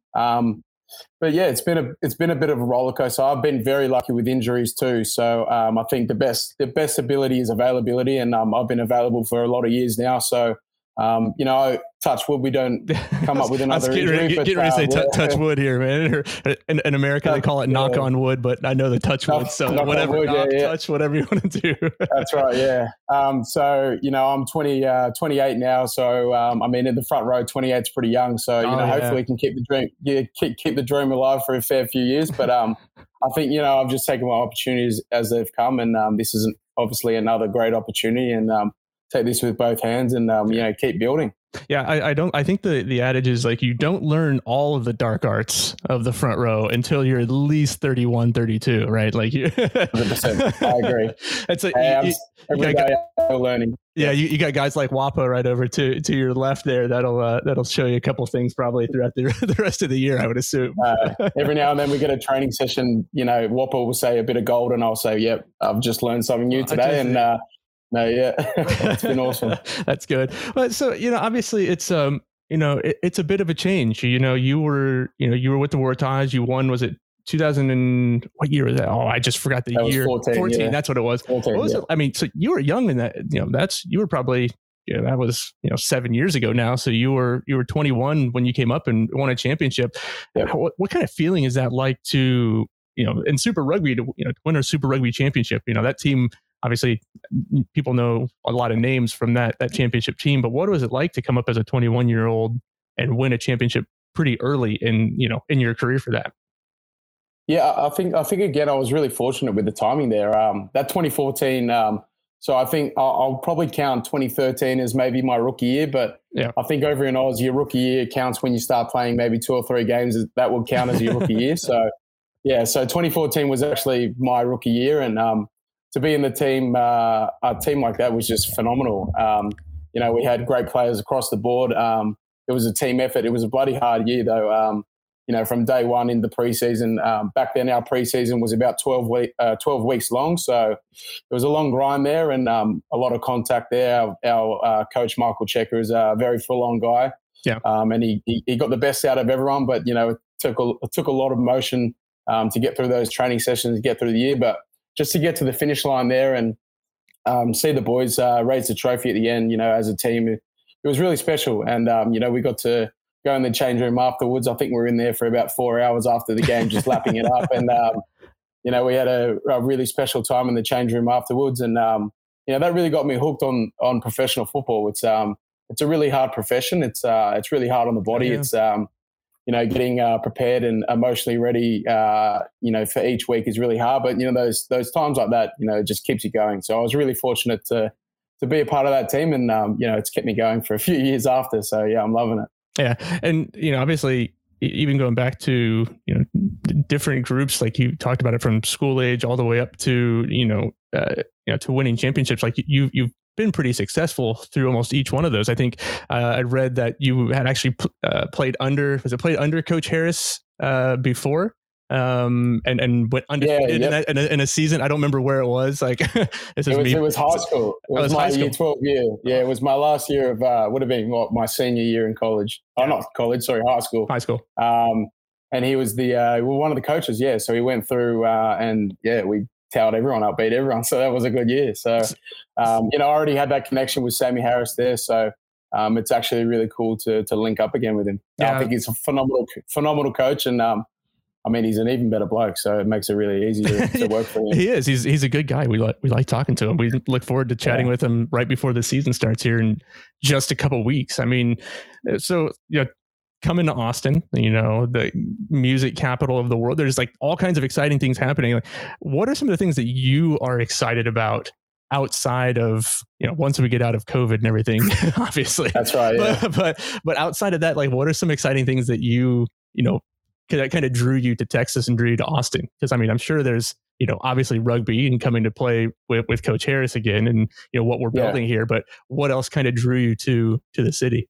but yeah, it's been a it's been a bit of a roller coaster. I've been very lucky with injuries too, so um, I think the best the best ability is availability, and um, I've been available for a lot of years now. So um, you know, touch wood, we don't [LAUGHS] come up with another get injury. Ready, get, get ready to say t- touch wood here, man. [LAUGHS] In, in America, they call it knock yeah. on wood, but I know the touch wood. So knock whatever, wood, knock, yeah, yeah. touch, whatever you want to do. [LAUGHS] That's right. Yeah. Um, so you know, I'm 20, uh, 28 now. So um, I mean, in the front row, 28 is pretty young. So you oh, know, hopefully, we can keep the dream, yeah, keep, keep the dream alive for a fair few years. But um, I think you know, I've just taken my opportunities as they've come, and um, this is obviously another great opportunity, and um, take this with both hands and um, you know keep building. Yeah, I, I, don't. I think the the adage is like you don't learn all of the dark arts of the front row until you're at least 31, 32, right? Like you. 100%. I agree. [LAUGHS] It's like hey, you, every day learning. Yeah, you, you got guys like Wapa right over to to your left there. That'll uh, that'll show you a couple things probably throughout the [LAUGHS] the rest of the year. I would assume. uh, [LAUGHS] every now and then we get a training session. You know, Wapa will say a bit of gold, and I'll say, "Yep, I've just learned something new today." And uh, no, yeah, [LAUGHS] it's been awesome. [LAUGHS] That's good. But so you know, obviously, it's um, you know, it, it's a bit of a change. You know, you were, you know, you were with the Waratahs. You won. Was it 2000 and what year was that? Oh, I just forgot the that year. 14, 14 yeah. That's what it was. 14, what was yeah. it? I mean, so you were young in that. You know, that's you were probably. Yeah, that was you know seven years ago now. So you were you were 21 when you came up and won a championship. Yeah. What, what kind of feeling is that like to you know in Super Rugby to you know win a Super Rugby championship? You know that team obviously people know a lot of names from that that championship team but what was it like to come up as a 21 year old and win a championship pretty early in you know in your career for that? Yeah i think i think again i was really fortunate with the timing there. Um, that 2014 um, so i think I'll, I'll, probably count 2013 as maybe my rookie year but yeah. i think over in oz your rookie year counts when you start playing maybe two or three games that will count as your rookie year. [LAUGHS] So yeah so 2014 was actually my rookie year and um, to be in the team, uh, a team like that was just phenomenal. Um, you know, we had great players across the board. Um, it was a team effort. It was a bloody hard year, though. Um, you know, from day one in the preseason. Um, back then, our preseason was about 12, week, uh, 12 weeks long. So it was a long grind there and um, a lot of contact there. Our, our uh, coach, Michael Cheika, is a very full on guy. Yeah. Um, and he, he, he, got the best out of everyone, but, you know, it took a, it took a lot of motion to get through those training sessions, get through the year. But just to get to the finish line there and um, see the boys uh, raise the trophy at the end, you know, as a team, it, it was really special. And um, you know, we got to go in the change room afterwards. I think we were in there for about four hours after the game, just lapping it up. And um, you know, we had a, a, really special time in the change room afterwards. And um, you know, that really got me hooked on on professional football. It's um, it's a really hard profession. It's uh, it's really hard on the body. Yeah. It's um, you know, getting uh, prepared and emotionally ready, uh, you know, for each week is really hard. But you know, those those times like that, you know, just keeps you going. So I was really fortunate to to be a part of that team, and um, you know, it's kept me going for a few [LAUGHS] years after. So yeah, I'm loving it. Yeah, and you know, obviously, even going back to you know different groups, like you talked about it from school age all the way up to you know, uh, you know, to winning championships. Like you you've been pretty successful through almost each one of those. I think uh, I read that you had actually uh, played under was it played under Coach Harris uh, before? Um and and went undefeated yeah, yep. in, a, in, a, in, a, season. I don't remember where it was. Like [LAUGHS] this it, was, it was high school. It was, oh, was my year 12 year yeah. It was my last year of uh would have been what my senior year in college. Oh not college sorry high school. High school. Um and he was the uh well, one of the coaches yeah. So he went through uh and yeah we towed everyone up beat everyone so that was a good year so um you know i already had that connection with sammy harris there so um, it's actually really cool to to link up again with him. Yeah. I think he's a phenomenal, phenomenal coach, and um, I mean, he's an even better bloke, so it makes it really easy to, to [LAUGHS] work for him. he is. He's he's a good guy. We like we like talking to him. We look forward to chatting yeah. with him right before the season starts here in just a couple weeks. I mean, so you know, coming to Austin, you know, the music capital of the world. There's like all kinds of exciting things happening. Like, what are some of the things that you are excited about outside of you know once we get out of covid and everything [LAUGHS] [LAUGHS] obviously that's right yeah. but, but but outside of that like what are some exciting things that you you know that kind of drew you to Texas and drew you to Austin? Because I mean, I'm sure there's you know obviously rugby and coming to play with, with Coach Harris again, and you know what we're building yeah. here. But what else kind of drew you to to the city?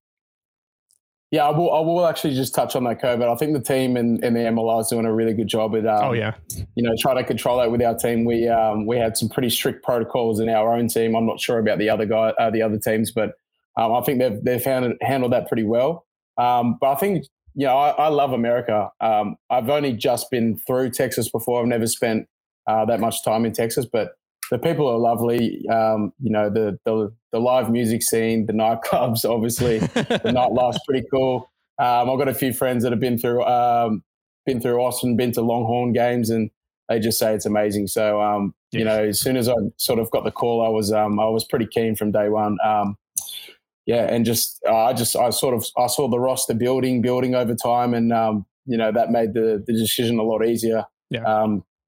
Yeah, I will, I will actually just touch on that COVID. I think the team and, and the MLR is doing a really good job at, um, oh yeah, you know, trying to control that with our team. We um, we had some pretty strict protocols in our own team. I'm not sure about the other guy, uh, the other teams, but um, I think they've they've handled, handled that pretty well. Um, but I think you know, I, I love America. Um, I've only just been through Texas before. I've never spent uh, that much time in Texas, but the people are lovely. Um, you know, the, the, the live music scene, the nightclubs, [LAUGHS] obviously, the nightlife's pretty cool. Um, I've got a few friends that have been through um, been through Austin, been to Longhorn games, and they just say it's amazing. So, um, yes. you know, as soon as I sort of got the call, I was um, I was pretty keen from day one. Um, yeah, and just uh, I just I sort of I saw the roster building, building over time, and um, you know that made the the decision a lot easier. Yeah.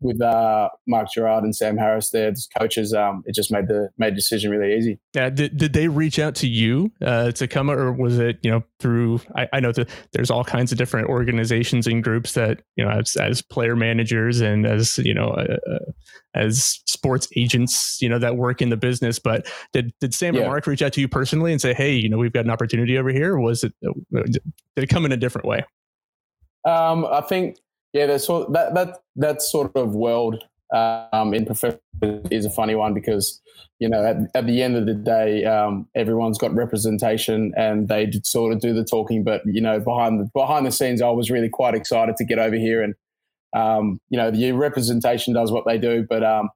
With uh, Mark Gerrard and Sam Harris there as coaches, um, it just made the made the decision really easy. Yeah, did, did they reach out to you uh, to come, or was it you know through? I, I know that there's all kinds of different organizations and groups that you know as, as player managers and as you know uh, uh as sports agents, you know that work in the business. But did did Sam yeah. and Mark reach out to you personally and say, hey, you know, we've got an opportunity over here? Or was it uh, did it come in a different way? Um, I think yeah, that's sort that that that sort of world um, in professional is a funny one because you know at, at the end of the day, um, everyone's got representation and they sort of do the talking. But you know, behind the behind the scenes, I was really quite excited to get over here and um, you know the representation does what they do, but um,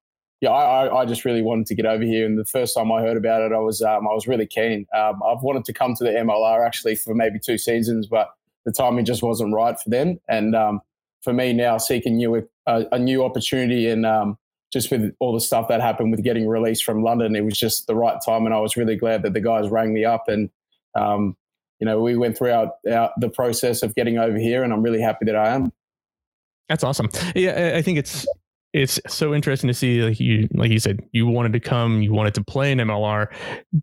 yeah, I, I, just really wanted to get over here. And the first time I heard about it, I was um, I was really keen. Um, I've wanted to come to the MLR actually for maybe two seasons, but the timing just wasn't right for them. And um, for me now seeking new a, a new opportunity and um, just with all the stuff that happened with getting released from London, it was just the right time, and I was really glad that the guys rang me up and. Um, you know, we went through our, our, the process of getting over here, and I'm really happy that I am. That's awesome. Yeah, I think it's it's so interesting to see like you like you said you wanted to come you wanted to play in mlr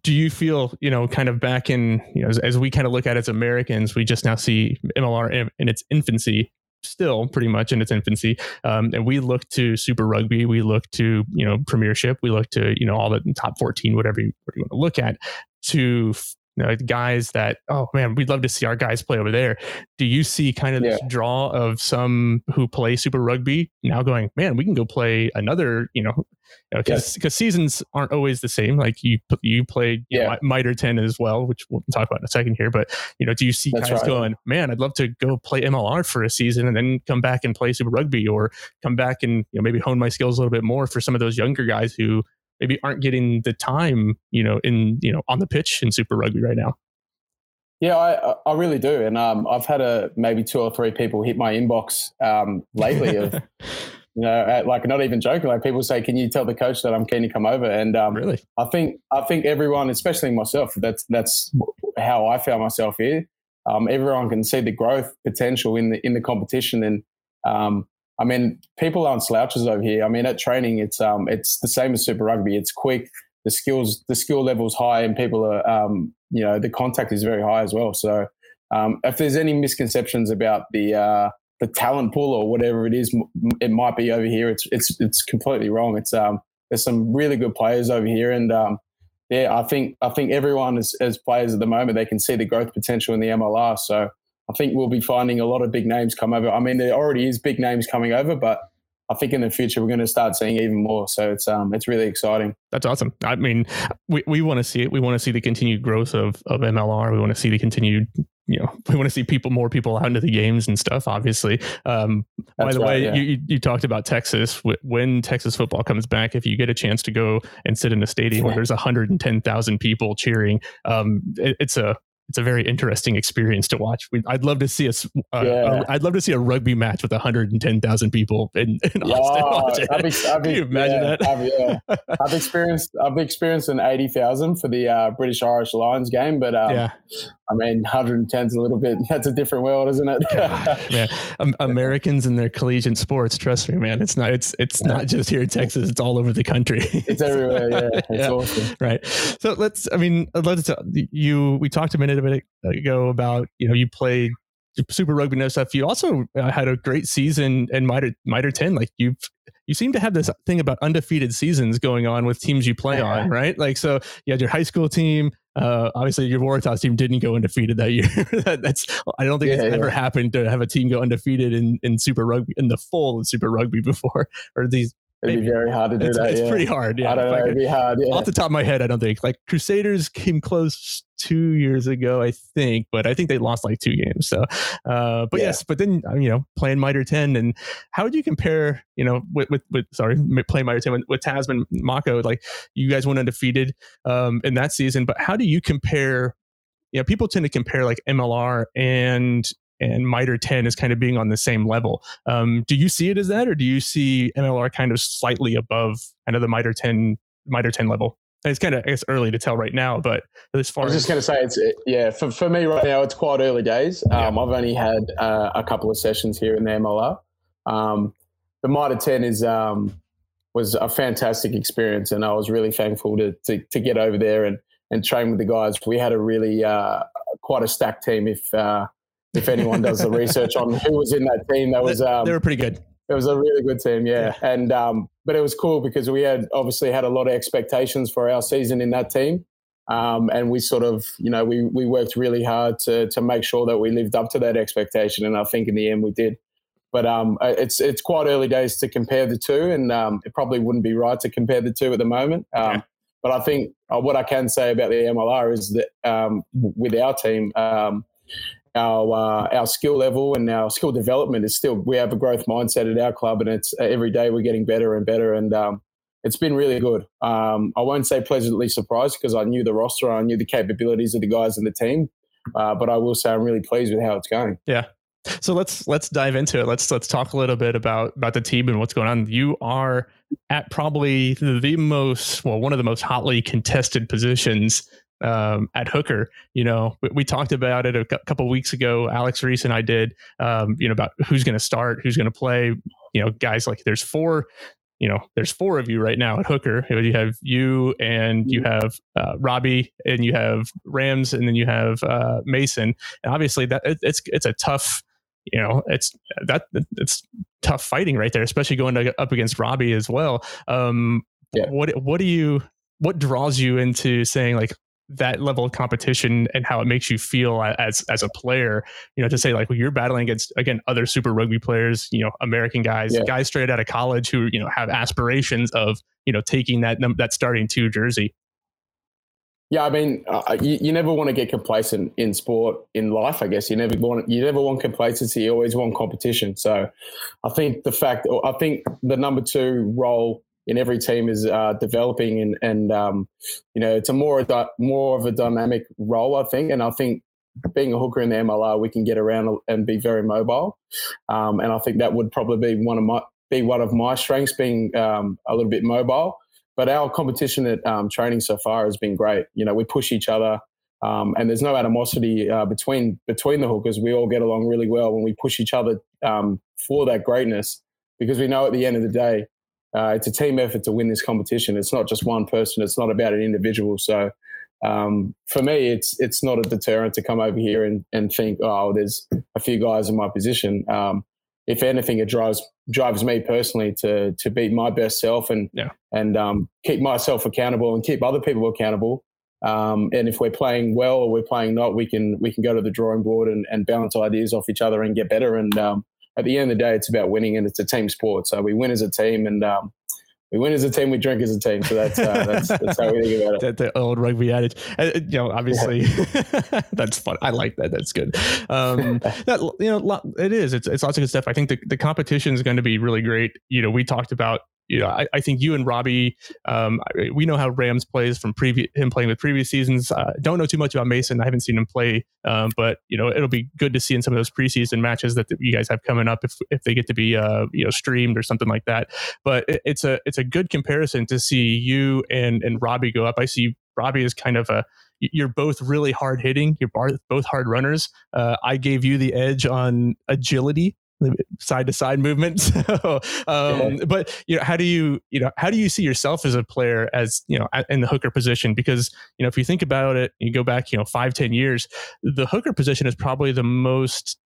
do you feel you know kind of back in you know as, as we kind of look at it as americans we just now see mlr in, in its infancy still pretty much in its infancy. Um, and we look to Super Rugby, we look to you know Premiership, we look to you know all the top fourteen, whatever you, whatever you want to look at, to you know, guys that oh man, we'd love to see our guys play over there. Do you see kind of this draw of some who play Super Rugby now going, man, we can go play another, you know, because because seasons aren't always the same. Like you you played you yeah. know, Mitre ten as well, which we'll talk about in a second here. But you know, do you see That's guys right. going, man, I'd love to go play MLR for a season and then come back and play Super Rugby, or come back and you know maybe hone my skills a little bit more for some of those younger guys who maybe aren't getting the time, you know, in you know on the pitch in Super Rugby right now. Yeah, I, I really do, and um, I've had a maybe two or three people hit my inbox um, lately of [LAUGHS] you know, like not even joking. Like people say, "Can you tell the coach that I'm keen to come over?" And um, really, I think I think everyone, especially myself, that's that's how I found myself here. Um, everyone can see the growth potential in the in the competition, and um, I mean, people aren't slouches over here. I mean, at training, it's um, it's the same as Super Rugby. It's quick. The skills, the skill level is high, and people are, um, you know, the contact is very high as well. So, um, if there's any misconceptions about the uh, the talent pool or whatever it is, it might be over here. It's it's it's completely wrong. It's um there's some really good players over here, and um yeah, I think I think everyone as, as players at the moment they can see the growth potential in the MLR. So I think we'll be finding a lot of big names come over. I mean, there already is big names coming over, but I think in the future we're going to start seeing even more. So it's um it's really exciting. That's awesome. I mean, we, we want to see it. We want to see the continued growth of of MLR. We want to see the continued you know [LAUGHS] we want to see people more people out into the games and stuff obviously um, by the right, way yeah. you, you talked about texas when texas football comes back if you get a chance to go and sit in a stadium where there's 110000 people cheering um, it, it's a it's a very interesting experience to watch. We, I'd love to see us. Uh, yeah. I'd love to see a rugby match with 110,000 people in, in yeah, [LAUGHS] Austin. I've, I've, Can you imagine yeah, that? I've, yeah. [LAUGHS] I've experienced I've experienced an 80,000 for the uh, British Irish Lions game, but um, yeah. I mean, 110 is a little bit. [LAUGHS] That's a different world, isn't it? [LAUGHS] man, um, Americans and their collegiate sports. Trust me, man. It's not. It's it's not just here in Texas. It's all over the country. [LAUGHS] it's everywhere. Yeah, it's yeah. awesome. Right. So let's. I mean, let's. You. We talked a minute a minute ago about you know you played Super Rugby and stuff. You also uh, had a great season in Mitre Mitre ten. Like you've you seem to have this thing about undefeated seasons going on with teams you play on, right? Like so, you had your high school team. Uh, obviously, your Waratahs team didn't go undefeated that year. [LAUGHS] that, that's I don't think yeah, it's yeah. ever happened to have a team go undefeated in, in Super Rugby in the full Super Rugby before, [LAUGHS] or these It'd Maybe. be very hard to do it's, that. It's yeah. pretty hard. Yeah, I don't know. It'd be hard. Yeah. Off the top of my head, I don't think like Crusaders came close two years ago, I think, but I think they lost like two games. So, uh, but yeah. yes, but then uh, you know, playing Mitre ten, and how would you compare? You know, with with, with sorry, playing Mitre ten with, with Tasman Mako, like you guys went undefeated um, in that season, but how do you compare? You know, people tend to compare like MLR and and Mitre 10 is kind of being on the same level. Um, do you see it as that, or do you see MLR kind of slightly above kind of the Mitre 10 Mitre 10 level? It's kind of I guess early to tell right now, but as far I was as just going to say it's yeah for, for me right now it's quite early days. Um, yeah. I've only had uh, a couple of sessions here in the MLR. Um, the Mitre 10 is um, was a fantastic experience, and I was really thankful to to, to get over there and and train with the guys. We had a really uh, quite a stacked team. If uh, if anyone does the research on who was in that team, that was um, they were pretty good. It was a really good team, yeah. yeah. And um, but it was cool because we had obviously had a lot of expectations for our season in that team, um, and we sort of you know we we worked really hard to to make sure that we lived up to that expectation, and I think in the end we did. But um, uh, it's it's quite early days to compare the two, and um, it probably wouldn't be right to compare the two at the moment. Um, yeah. But I think uh, what I can say about the MLR is that um, with our team, um, our uh, our skill level and our skill development is still we have a growth mindset at our club, and it's uh, every day we're getting better and better, and um, it's been really good. Um, I won't say pleasantly surprised because I knew the roster, I knew the capabilities of the guys in the team, uh, but I will say I'm really pleased with how it's going. Yeah. So let's let's dive into it. Let's let's talk a little bit about about the team and what's going on. You are at probably the most well one of the most hotly contested positions um, at hooker. You know, we, we, talked about it a couple weeks ago. Alex Reese and I did, um, you know, about who's going to start, who's going to play. You know, guys like there's four. You know, there's four of you right now at hooker. You have you and you mm-hmm. have uh, Robbie and you have Rams and then you have uh, Mason. And obviously, that it, it's it's a tough. You know, it's that it's tough fighting right there, especially going to, up against Robbie as well. Um, yeah. What what do you what draws you into saying like that level of competition and how it makes you feel as as a player. You know, to say like well, you're battling against again other Super Rugby players, you know, American guys, yeah. guys straight out of college who you know have aspirations of you know taking that that starting two jersey. Yeah, I mean, uh, you, you never want to get complacent in sport, in life. I guess you never want you never want complacency. You always want competition. So, I think the fact, I think the number two role in every team is uh, developing, and and um, you know, it's a more more of a dynamic role. I think, and I think being a hooker in the MLR, we can get around and be very mobile. Um, and I think that would probably be one of my be one of my strengths, being um, a little bit mobile. But our competition at um, training so far has been great. You know, we push each other, um, and there's no animosity uh, between between the hookers. We all get along really well when we push each other um, for that greatness, because we know at the end of the day, uh, it's a team effort to win this competition. It's not just one person. It's not about an individual. So. Um, for me, it's it's not a deterrent to come over here and, and think, oh, there's a few guys in my position. Um, if anything, it drives drives me personally to to be my best self and yeah. and um, keep myself accountable and keep other people accountable. Um, and if we're playing well or we're playing not, we can we can go to the drawing board and, and bounce ideas off each other and get better. And um, at the end of the day, it's about winning, and it's a team sport. So we win as a team, and um, we win as a team, we drink as a team. So that's uh, that's, [LAUGHS] that's how we think about it. The, the old rugby adage. Uh, you know, obviously, yeah. [LAUGHS] that's fun. I like that. That's good. Um, [LAUGHS] that you know, it is. It's it's lots of good stuff. I think the the competition is going to be really great. You know, we talked about you know, I, I think you and Robbie, um, we know how Rams plays from previous him playing with previous seasons. Uh, don't know too much about Mason. I haven't seen him play, um, but you know, it'll be good to see in some of those preseason matches that you guys have coming up if if they get to be uh, you know streamed or something like that. But it, it's a it's a good comparison to see you and and Robbie go up. I see Robbie is kind of a you're both really hard hitting. You're both hard runners. Uh, I gave you the edge on agility side to side movements. [LAUGHS] um, yeah. But you know, how do you you know how do you see yourself as a player as you know in the hooker position? Because you know if you think about it, you go back you know five ten years, the hooker position is probably the most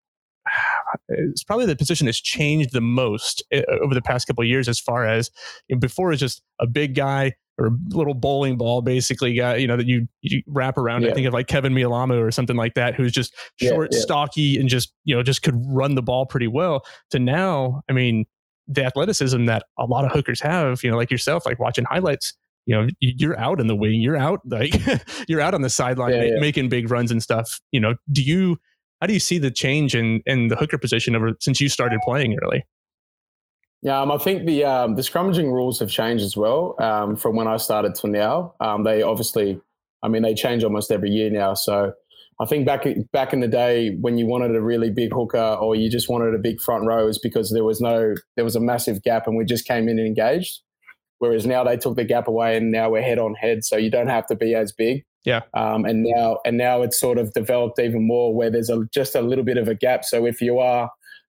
[SIGHS] it's probably the position that's changed the most eh, over the past couple of years as far as you know, before it's just a big guy or a little bowling ball basically guy you know that you, you wrap around yeah. i think of like Keven Mealamu or something like that who's just short yeah, yeah. stocky and just you know just could run the ball pretty well. To now i mean the athleticism that a lot of hookers have you know like yourself like watching highlights you know you're out in the wing you're out like [LAUGHS] you're out on the sideline making big runs and stuff. You know do you how do you see the change in in the hooker position over since you started playing early yeah, um, I think the um, the scrummaging rules have changed as well um, from when I started to now. Um, they obviously, I mean, they change almost every year now. So I think back back in the day when you wanted a really big hooker or you just wanted a big front row is because there was no there was a massive gap and we just came in and engaged. Whereas now they took the gap away and now we're head on head, so you don't have to be as big. Yeah. Um, and now and now it's sort of developed even more where there's a, just a little bit of a gap. So if you are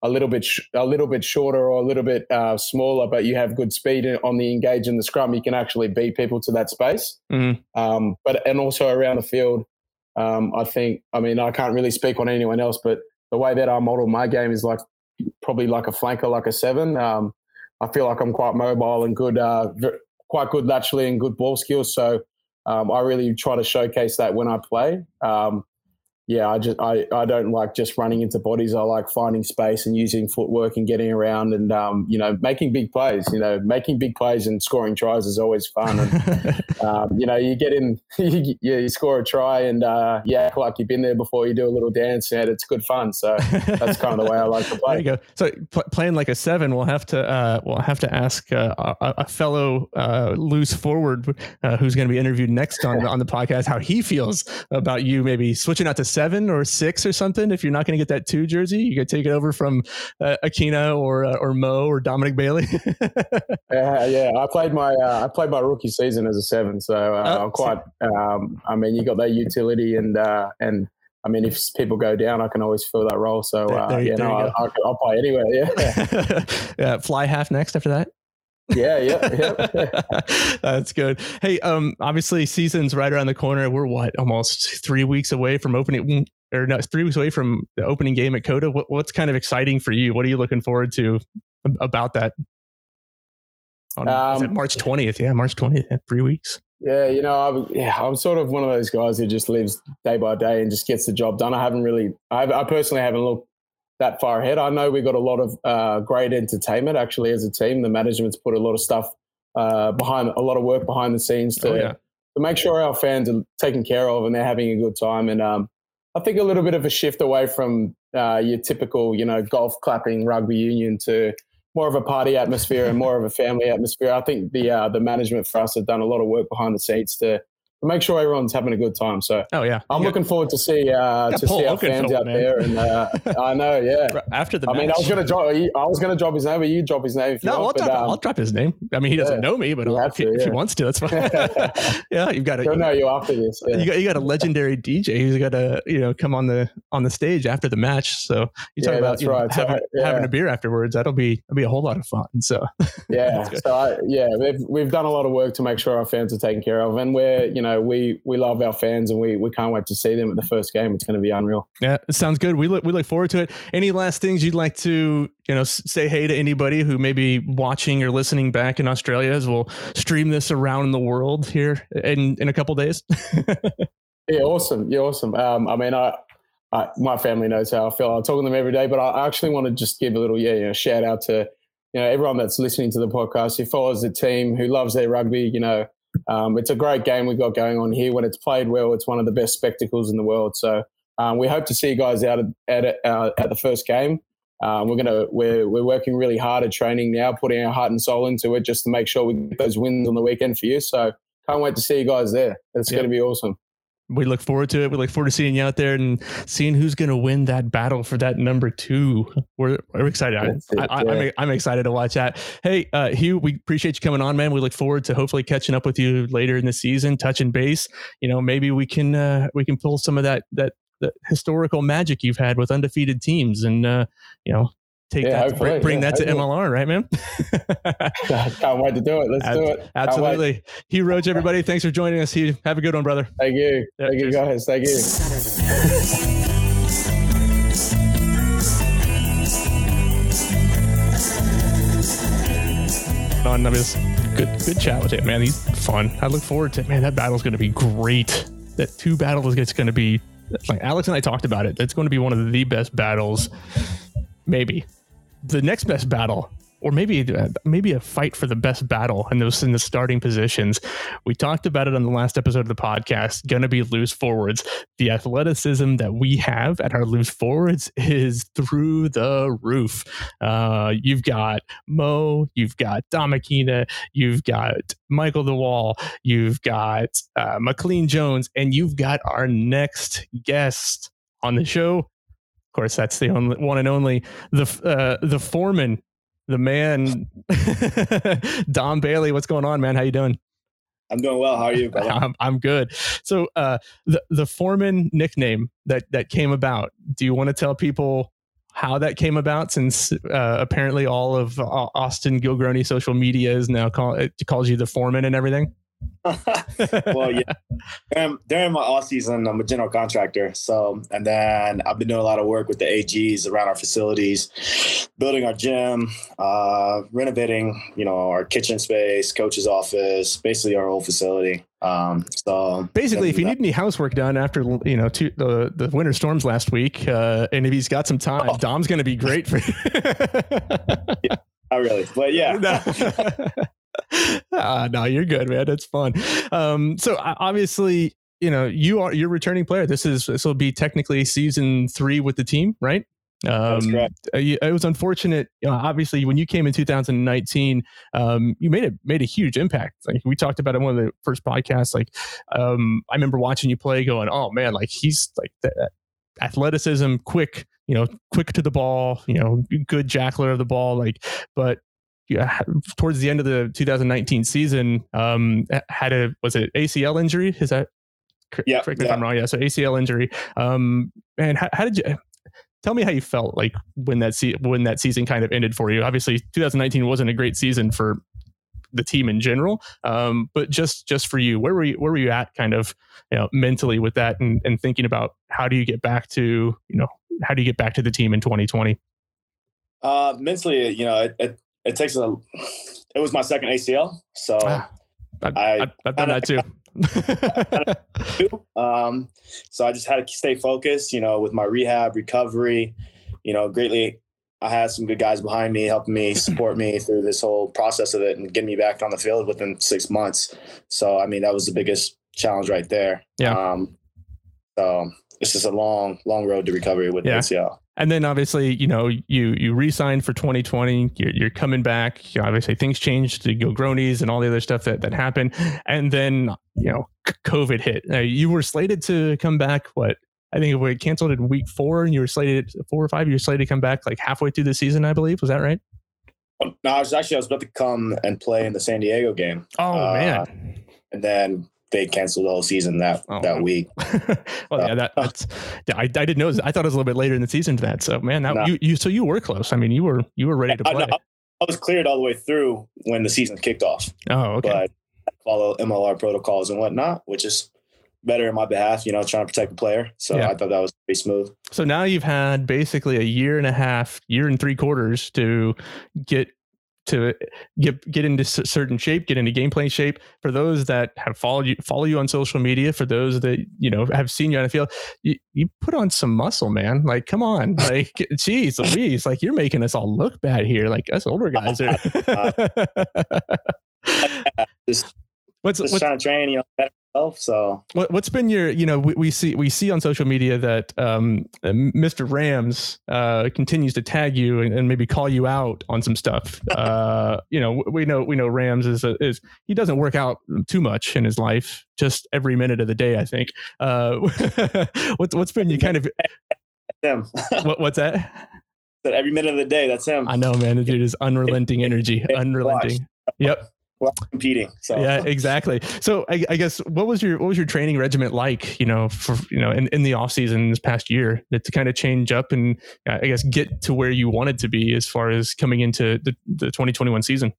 a little bit sh- a little bit shorter or a little bit uh, smaller, but you have good speed on the engage in the scrum, you can actually beat people to that space. Mm-hmm. Um, but and also around the field, um, I think. I mean, I can't really speak on anyone else, but the way that I model my game is like probably like a flanker, like a seven. Um, I feel like I'm quite mobile and good, uh, quite good laterally and good ball skills. So um, I really try to showcase that when I play. Yeah, I just I, I don't like just running into bodies. I like finding space and using footwork and getting around and um, you know making big plays. You know, making big plays and scoring tries is always fun. And, [LAUGHS] um, you know, you get in, [LAUGHS] you, you score a try and uh, you act like you've been there before. You do a little dance and it's good fun. So that's kind of the way I like to play. [LAUGHS] There you go. So pl- playing like a seven, we'll have to uh, we'll have to ask uh, a, a, fellow uh, loose forward uh, who's going to be interviewed next on on the podcast how he feels about you maybe switching out to seven or six or something. If you're not going to get that two jersey, you could take it over from uh, Akina or uh, or Mo or Dominic Bailey. [LAUGHS] yeah, yeah. I played my uh, I played my rookie season as a seven, so uh, oh, I'm quite. Um, I mean, you got that utility and uh, and. I mean, if people go down, I can always fill that role. So, uh, there, there, yeah, no, I, will play anywhere. Yeah. [LAUGHS] yeah. Fly half next after that yeah, yeah, yeah. [LAUGHS] That's good. Hey, um, obviously season's right around the corner. We're what almost three weeks away from opening, or no, three weeks away from the opening game at COTA. What, what's kind of exciting for you? What are you looking forward to about that? On, um, March twentieth? Yeah, March twentieth. Three weeks. Yeah, you know, I'm, yeah, I'm sort of one of those guys who just lives day by day and just gets the job done. I haven't really, I, I personally haven't looked that far ahead. I know we got a lot of uh, great entertainment actually as a team. The management's put a lot of stuff uh, behind, a lot of work behind the scenes to, oh, yeah. to make sure our fans are taken care of and they're having a good time. And um, I think a little bit of a shift away from uh, your typical, you know, golf clapping rugby union to more of a party atmosphere and more of a family atmosphere. I think the uh, the management for us have done a lot of work behind the scenes to make sure everyone's having a good time. So oh yeah, I'm looking forward to see uh, to Paul see our fans out man. there. And uh, [LAUGHS] I know, yeah. After the, I match. mean, I was gonna drop, I was gonna drop his name, but you drop his name. no, want, I'll, drop, um, I'll drop his name. I mean, he doesn't yeah, know me, but if, to, yeah. if, he wants to, that's fine. [LAUGHS] [LAUGHS] yeah, you've got to. know you after this. Yeah. You got you got a legendary DJ who's got to you know come on the on the stage after the match. So you talk about you right. having, so, having a beer afterwards. That'll be that'll be a whole lot of fun. So yeah, so I, yeah, we've we've done a lot of work to make sure our fans are taken care of, and we're you know we we love our fans and we we can't wait to see them at the first game. It's going to be unreal. Yeah, it sounds good. We look we look forward to it. Any last things you'd like to you know say hey to anybody who may be watching or listening back in Australia as we'll stream this around the world here in in a couple days. [LAUGHS] yeah, awesome. Yeah, awesome. Um, I mean, I, I, my family knows how I feel. I talk to them every day, but I actually want to just give a little yeah, you know, shout out to you know everyone that's listening to the podcast who follows the team, who loves their rugby. You know, um, it's a great game we've got going on here. When it's played well, it's one of the best spectacles in the world. So um, we hope to see you guys out at at, uh, at the first game. Um, we're gonna we're we're working really hard at training now, putting our heart and soul into it, just to make sure we get those wins on the weekend for you. So can't wait to see you guys there. It's going to be awesome we look forward to it. We look forward to seeing you out there and seeing who's going to win that battle for that number two. We're, we're excited. I, am I'm, I'm excited to watch that. Hey, uh, Hugh, we appreciate you coming on, man. We look forward to hopefully catching up with you later in the season, touching base. You know, maybe we can uh, we can pull some of that that the historical magic you've had with undefeated teams and uh, you know take yeah, that, bring, bring yeah, that to MLR, right, man? [LAUGHS] Can't wait to do it. Let's do it. Absolutely. Hugh Roach, everybody. Thanks for joining us. Hugh, have a good one, brother. Thank you. Yeah, Thank cheers. you, guys. Thank you. On, I mean, good, good chat with him, man. He's fun. I look forward to it. Man, that battle's going to be great. That two battles is going to be like Alex and I talked about it. It's going to be one of the best battles, maybe the next best battle or maybe maybe a fight for the best battle in those in the starting positions. We talked about it on the last episode of the podcast. Going to be loose forwards. The athleticism that we have at our loose forwards is through the roof. Uh, you've got Mo, you've got Damakina, you've got Michael the Wall, you've got uh, McLean Jones, and you've got our next guest on the show course, that's the only one and only the uh, the foreman, the man, [LAUGHS] Dom Bailey. What's going on, man? How you doing? I'm doing well. How are you? [LAUGHS] I'm, I'm good. So, uh, the the foreman nickname that that came about. Do you want to tell people how that came about? Since uh, apparently all of Austin Gilgronis social media is now call it calls you the foreman and everything. [LAUGHS] well, yeah. During, during, my off season, I'm a general contractor. So, and then I've been doing a lot of work with the AGs around our facilities, building our gym, uh, renovating, you know, our kitchen space, coach's office, basically our whole facility. Um, so basically, if you need any housework done after you know two, the the winter storms last week, uh, and if he's got some time, oh. Dom's going to be great for you. [LAUGHS] yeah, not really, but yeah [LAUGHS] [LAUGHS] ah, no, you're good, man. It's fun. Um, so obviously, you know, you are you're returning player. This is this will be technically season three with the team, right? Um, uh, it was unfortunate. You know, obviously, when you came in 2019, um, you made a made a huge impact. Like we talked about in one of the first podcasts. Like um, I remember watching you play, going, "Oh man, like he's like that athleticism, quick, you know, quick to the ball, you know, good jackler of the ball. Like, but towards the end of the 2019 season, um, had a was it ACL injury? Is that yeah? Correct me yeah. if I'm wrong. Yeah, so ACL injury. Um, and how, how, did you? Tell me how you felt like when that se- when that season kind of ended for you. Obviously, 2019 wasn't a great season for the team in general, um, but just just for you, where were you where were you at, kind of you know, mentally with that, and, and thinking about how do you get back to you know how do you get back to the team in 2020? Uh, mentally, you know, it it takes a. It was my second ACL, so ah. I, have done that too. [LAUGHS] um, so I just had to stay focused, you know, with my rehab, recovery, you know, greatly. I had some good guys behind me, helping me, [CLEARS THROAT] support me through this whole process of it and getting me back on the field within six months. So, I mean, that was the biggest challenge right there. Yeah. Um, so it's just a long, long road to recovery with yeah. ACL. And then obviously, you know, you you re-signed for 2020. You're, you're coming back. obviously, things changed. to Gilgronis and all the other stuff that that happened. And then you know, COVID hit. Uh, you were slated to come back. What I think we canceled in week four, and you were slated four or five. You were slated to come back like halfway through the season, I believe. Was that right? Um, no, I was actually I was about to come and play in the San Diego game. Oh uh, man! And then they canceled the whole season that oh, that week. [LAUGHS] well, yeah, that, that's yeah, I, I didn't know. I thought it was a little bit later in the season to that. So man, that, no. you you so you were close. I mean, you were you were ready to play. I, I, was cleared all the way through when the season kicked off. Oh, okay. But follow MLR protocols and whatnot, which is better in my behalf. You know, trying to protect the player. So yeah. I thought that was pretty smooth. So now you've had basically a year and a half, year and three quarters to get to uh, get get into certain shape, get into gameplay shape. For those that have followed you, follow you on social media. For those that you know have seen you on the field, you, you put on some muscle, man. Like, come on, [LAUGHS] like, geez, Louise, like you're making us all look bad here. Like us older guys are. [LAUGHS] [LAUGHS] just, what's, just what's, trying to train, you know, better. So what, has been your, you know, we, we, see we see on social media that um, Mr. Rams uh, continues to tag you and, and, maybe call you out on some stuff. [LAUGHS] Uh, you know, we know we know Rams is a, is he doesn't work out too much in his life, just every minute of the day. I think. Uh, [LAUGHS] what's what's been you kind of him? [LAUGHS] what, what's that? That every minute of the day, that's him. I know, man. The dude is unrelenting energy, unrelenting. Yep well, competing. So yeah, exactly. So I, I, guess what was your what was your training regiment like? You know, for you know, in, in the off season this past year, to kind of change up and uh, I guess get to where you wanted to be as far as coming into the, the 2021 season.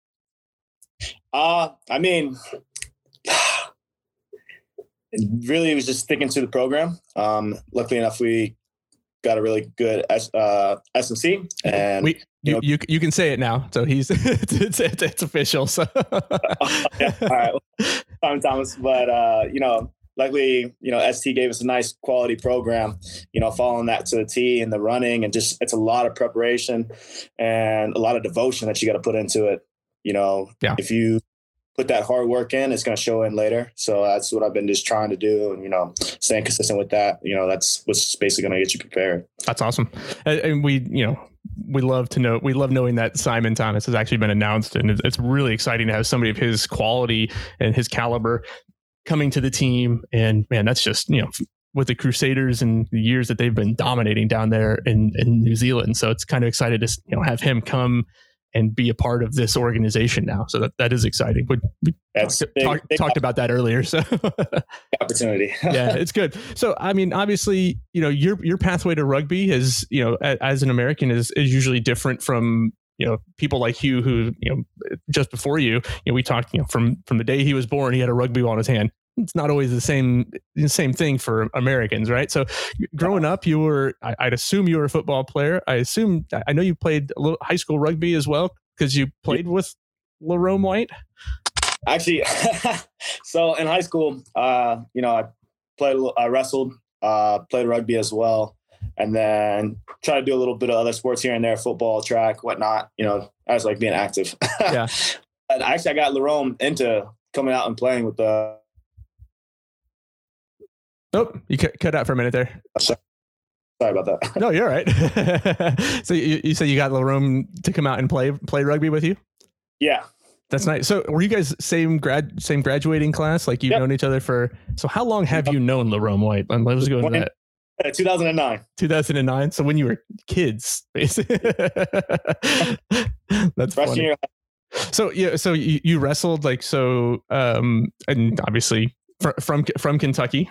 Uh, I mean, [SIGHS] really, it was just sticking to the program. Um, luckily enough, we got a really good S, uh, S&C, and we, you, know, you, you can say it now. So he's [LAUGHS] it's, it's, it's official. So [LAUGHS] yeah, all right, Tom Thomas, but uh, you know, luckily, you know, ST gave us a nice quality program. You know, following that to the T and the running, and just it's a lot of preparation and a lot of devotion that you got to put into it. You know, yeah. if you put that hard work in, it's going to show in later. So that's what I've been just trying to do. And, you know, staying consistent with that, you know, that's what's basically going to get you prepared. That's awesome. And we, you know, we love to know, we love knowing that Simon Thomas has actually been announced and it's really exciting to have somebody of his quality and his caliber coming to the team. And man, that's just, you know, with the Crusaders and the years that they've been dominating down there in, in New Zealand. So it's kind of excited to, you know, have him come and be a part of this organization now. So that, that is exciting. We, we That's talked, big, talk, big talked about that earlier. So [LAUGHS] opportunity. [LAUGHS] yeah, it's good. So, I mean, obviously, you know, your, your pathway to rugby is, you know, as, as an American is, is usually different from, you know, people like you who, you know, just before you, you know, we talked, you know, from, from the day he was born, he had a rugby ball in his hand it's not always the same the same thing for Americans, right? So, growing up, you were I, would assume you were a football player. I assume I know you played a little high school rugby as well because you played with Larome White. Actually, [LAUGHS] so in high school, uh, you know, I played, I wrestled, uh, played rugby as well, and then try to do a little bit of other sports here and there, football, track, whatnot. You know, I was like being active. [LAUGHS] yeah. And actually, I got Larome into coming out and playing with the Oh, you cut out for a minute there. Uh, sorry, sorry about that. no, you're right. [LAUGHS] so you, you said you got Larome to come out and play play rugby with you? Yeah. That's nice. So were you guys same grad same graduating class? Like you've yep. known each other for so how long have you known Larome White? And let's go into that. Uh, 2009. 2009. So when you were kids, basically. [LAUGHS] That's Freshman funny. So yeah, so you, you wrestled like so, um, and obviously from from, from Kentucky,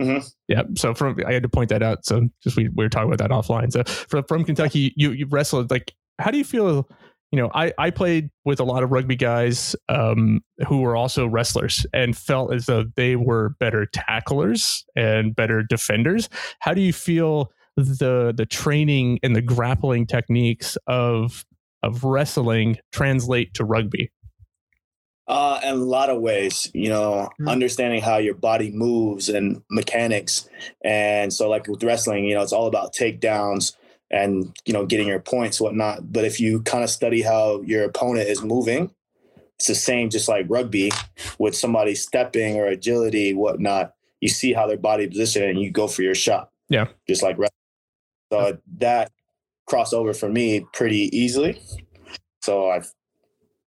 Mm-hmm. Yeah. So from I had to point that out. So just we, we were talking about that offline. So from from Kentucky, you you wrestled like how do you feel? You know, I I played with a lot of rugby guys um, who were also wrestlers and felt as though they were better tacklers and better defenders. How do you feel the the training and the grappling techniques of of wrestling translate to rugby? Uh, in a lot of ways, you know, mm-hmm. understanding how your body moves and mechanics. And so, like with wrestling, you know, it's all about takedowns and, you know, getting your points, whatnot. But if you kind of study how your opponent is moving, it's the same, just like rugby with somebody stepping or agility, whatnot. You see how their body position and you go for your shot. Yeah. Just like wrestling. So that crossover for me pretty easily. So I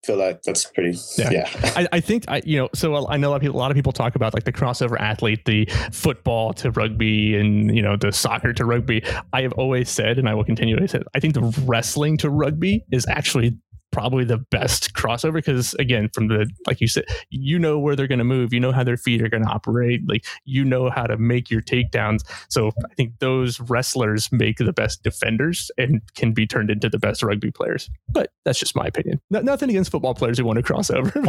feel like that's pretty. Yeah, yeah. I, I, think I you know so I know a lot of people a lot of people talk about like the crossover athlete, the football to rugby, and you know the soccer to rugby. I have always said, and I will continue to say, I think the wrestling to rugby is actually probably the best crossover because again from the like you said you know where they're going to move you know how their feet are going to operate like you know how to make your takedowns. So i think those wrestlers make the best defenders and can be turned into the best rugby players. But that's just my opinion. No, nothing against football players who want to cross over [LAUGHS]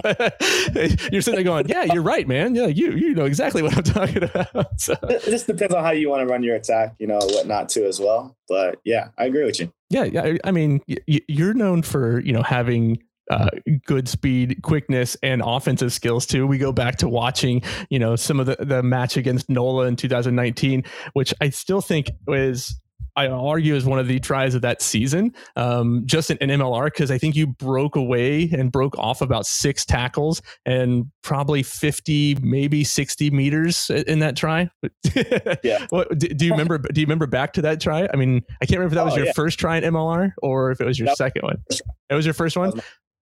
you're sitting there going yeah you're right man. Yeah you you know exactly what i'm talking about. [LAUGHS] So. just depends on how you want to run your attack you know whatnot too as well but yeah i agree with you yeah, yeah. I mean, you're known for you know having uh, good speed, quickness, and offensive skills too. We go back to watching, you know, some of the the match against Nola in 2019, which I still think was I argue is one of the tries of that season, um, just in, in MLR, because I think you broke away and broke off about six tackles and probably 50, maybe 60 meters in that try. [LAUGHS] yeah. What, do, do, you remember? Do you remember back to that try? I mean, I can't remember if that was oh, your yeah. first try in MLR or if it was your second one. It was your first one.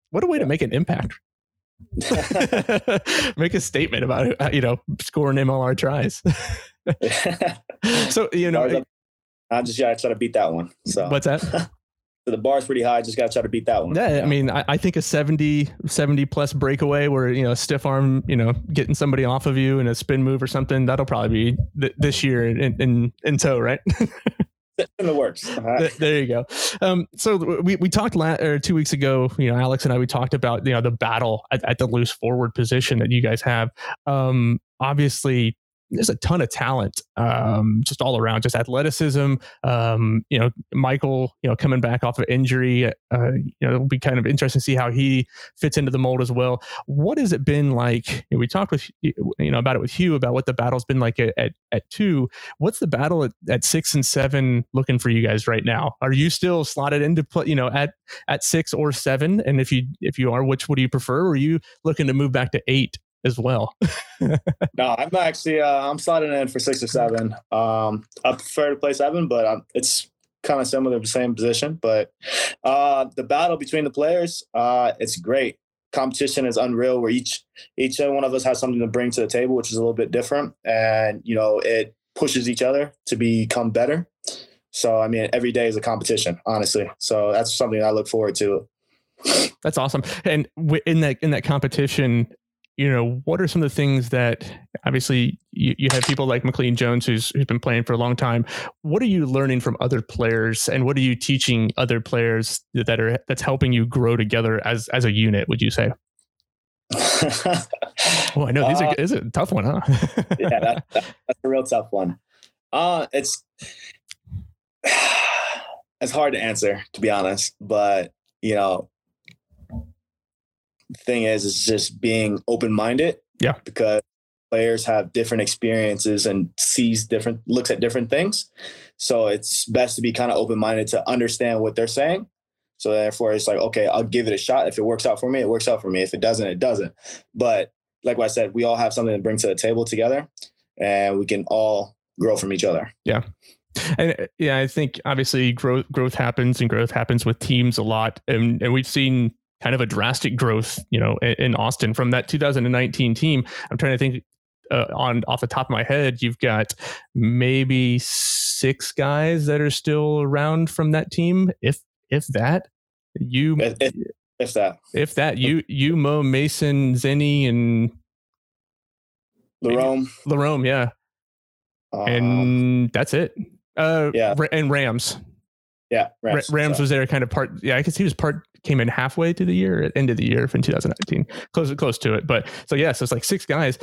What a way to make an impact. [LAUGHS] [LAUGHS] make a statement about you know scoring MLR tries. so you know I just gotta try to beat that one. So what's that? [LAUGHS] so the bar's pretty high. Just gotta try to beat that one. Yeah, I mean, I, I, think a 70, 70 plus breakaway where you know a stiff arm, you know, getting somebody off of you in a spin move or something. That'll probably be th- this year in in, in tow, right? [LAUGHS] in the works. Uh-huh. There you go. Um, so we, we talked la- or two weeks ago, you know, Alex and I, we talked about, you know, the battle at, at the loose forward position that you guys have. Um, obviously there's a ton of talent um, just all around, just athleticism. Um, you know, Michael, you know, coming back off of injury, uh, you know, it'll be kind of interesting to see how he fits into the mold as well. What has it been like? we talked with you know about it with Hugh about what the battle's been like at, at, at two. What's the battle at, at six and seven looking for you guys right now? Are you still slotted into play, you know, at at six or seven? And if you if you are, which would you prefer? Or are you looking to move back to eight as well. [LAUGHS] no, I'm actually uh, I'm slotting in for six or seven. Um, I prefer to play seven, but I'm, it's kind of similar, the same position. But uh, the battle between the players, uh, it's great. Competition is unreal. Where each each one of us has something to bring to the table, which is a little bit different, and you know it pushes each other to become better. So I mean, every day is a competition, honestly. So that's something I look forward to. That's awesome. And in that in that competition, you know, what are some of the things that obviously you, you have people like McLean Jones who's who's been playing for a long time. What are you learning from other players and what are you teaching other players that are that's helping you grow together as as a unit, would you say? [LAUGHS] well, I know these uh, are is a tough one, huh? [LAUGHS] yeah, that, [LAUGHS] that, that's a real tough one. Uh it's [SIGHS] it's hard to answer to be honest, but you know, thing is, is just being open minded. Yeah. Because players have different experiences and sees different, looks at different things. So it's best to be kind of open minded to understand what they're saying. So therefore, it's like, okay, I'll give it a shot. If it works out for me, it works out for me. If it doesn't, it doesn't. But like what I said, we all have something to bring to the table together, and we can all grow from each other. Yeah. And uh, yeah, I think obviously growth growth happens and growth happens with teams a lot. And and we've seen kind of a drastic growth, you know, in, Austin from that 2019 team. I'm trying to think uh, on off the top of my head. You've got maybe six guys that are still around from that team, if if that. You if, if, if that if that you you Mo Mason Zenny and Larome Larome yeah, um, and that's it. Uh, yeah, and Rams. Yeah, Rams, Rams was there kind of part. Yeah, I guess he was part came in halfway through the year, end of the year from 2019, close close to it. But so yeah, so it's like six guys.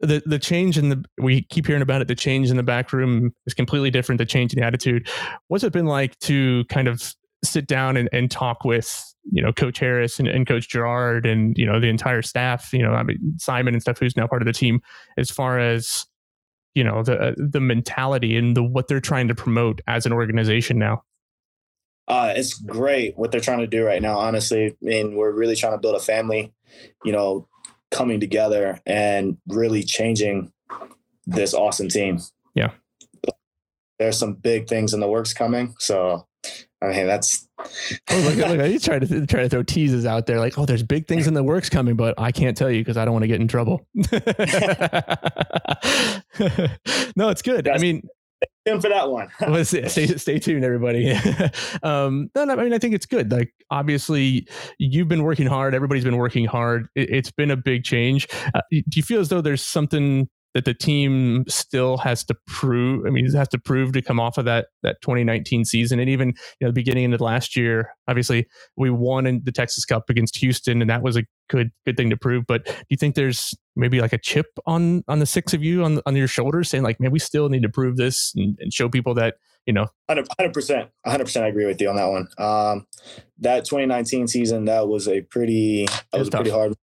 The the change in the we keep hearing about it. The change in the back room is completely different. The change in the attitude. What's it been like to kind of sit down and, and talk with you know coach harris and, and coach Gerrard and you know the entire staff you know i mean simon and stuff who's now part of the team as far as you know the uh, the mentality and the what they're trying to promote as an organization now uh, it's great what they're trying to do right now honestly i mean we're really trying to build a family you know coming together and really changing this awesome team yeah there's some big things in the works coming so I mean, that's. oh, look, look, he's trying to try to throw teases out there, like, "Oh, there's big things in the works coming, but I can't tell you because I don't want to get in trouble." [LAUGHS] [LAUGHS] no, it's good. That's, I mean, tuned for that one. [LAUGHS] stay, stay tuned, everybody. [LAUGHS] um, no, no, I mean, I think it's good. Like, obviously, you've been working hard. Everybody's been working hard. It, has been a big change. Uh, do you feel as though there's something that the team still has to prove. I mean, it has to prove to come off of that that 2019 season, and even you know, the beginning into last year. Obviously, we won in the Texas Cup against Houston, and that was a good good thing to prove. But do you think there's maybe like a chip on on the six of you on on your shoulders, saying like, man, we still need to prove this and, and show people that you know 100 percent 100 percent i agree with you on that one um that 2019 season that was a pretty that was, was pretty hard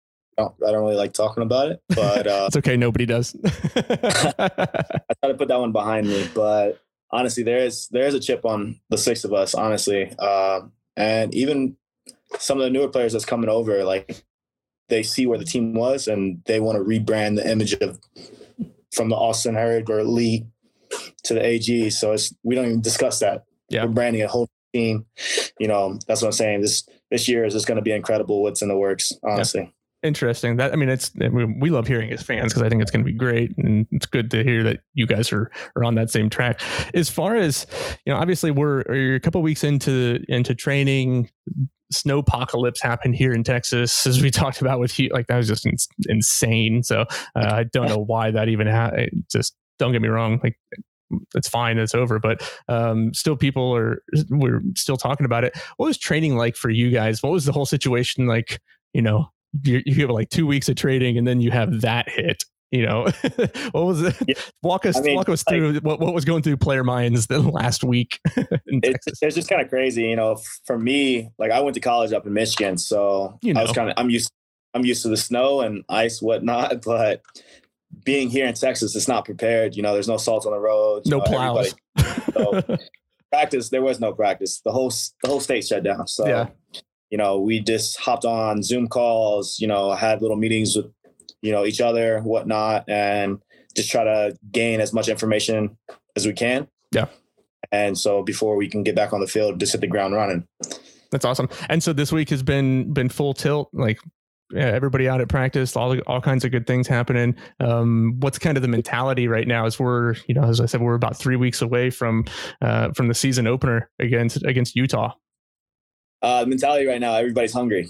don't, I don't really like talking about it, but [LAUGHS] uh, it's okay. Nobody does. [LAUGHS] I try to put that one behind me, but honestly, there is there is a chip on the six of us, honestly, uh, and even some of the newer players that's coming over, like they see where the team was and they want to rebrand the image of from the Austin Herd or Lee to the AG. So it's we don't even discuss that. Yeah. We're branding a whole team. You know, that's what I'm saying. This this year is just going to be incredible. What's in the works, honestly. Yeah interesting. That I mean, it's we love hearing as fans because I think it's going to be great, and it's good to hear that you guys are are on that same track. As far as you know, obviously we're, we're a couple weeks into into training. Snow apocalypse happened here in Texas, as we [LAUGHS] talked about with you. Like that was just insane. So uh, I don't know why that even happened. Just don't get me wrong. Like it's fine it's over but um, still people are we're still talking about it what was training like for you guys what was the whole situation like you know you, you have like two weeks of trading and then you have that hit you know? [LAUGHS] What was it? Yeah. walk us I mean, walk us through like, what, what was going through player minds the last week [LAUGHS] it's, it's, just kind of crazy you know for me like i went to college up in michigan so you know. i was kind of i'm used i'm used to the snow and ice whatnot [LAUGHS] but being here in texas it's not prepared you know there's no salt on the road no know, plows. So, practice there was no practice. The whole the whole state shut down so yeah you know, we just hopped on Zoom calls, you know, had little meetings with, you know, each other, whatnot, and just try to gain as much information as we can. Yeah. And so before we can get back on the field, just hit the ground running. That's awesome. And so this week has been been full tilt, like yeah, everybody out at practice, all all kinds of good things happening. Um, what's kind of the mentality right now? As we're, you know, as I said, we're about three weeks away from uh, from the season opener against against Utah. Uh, the mentality right now, everybody's hungry.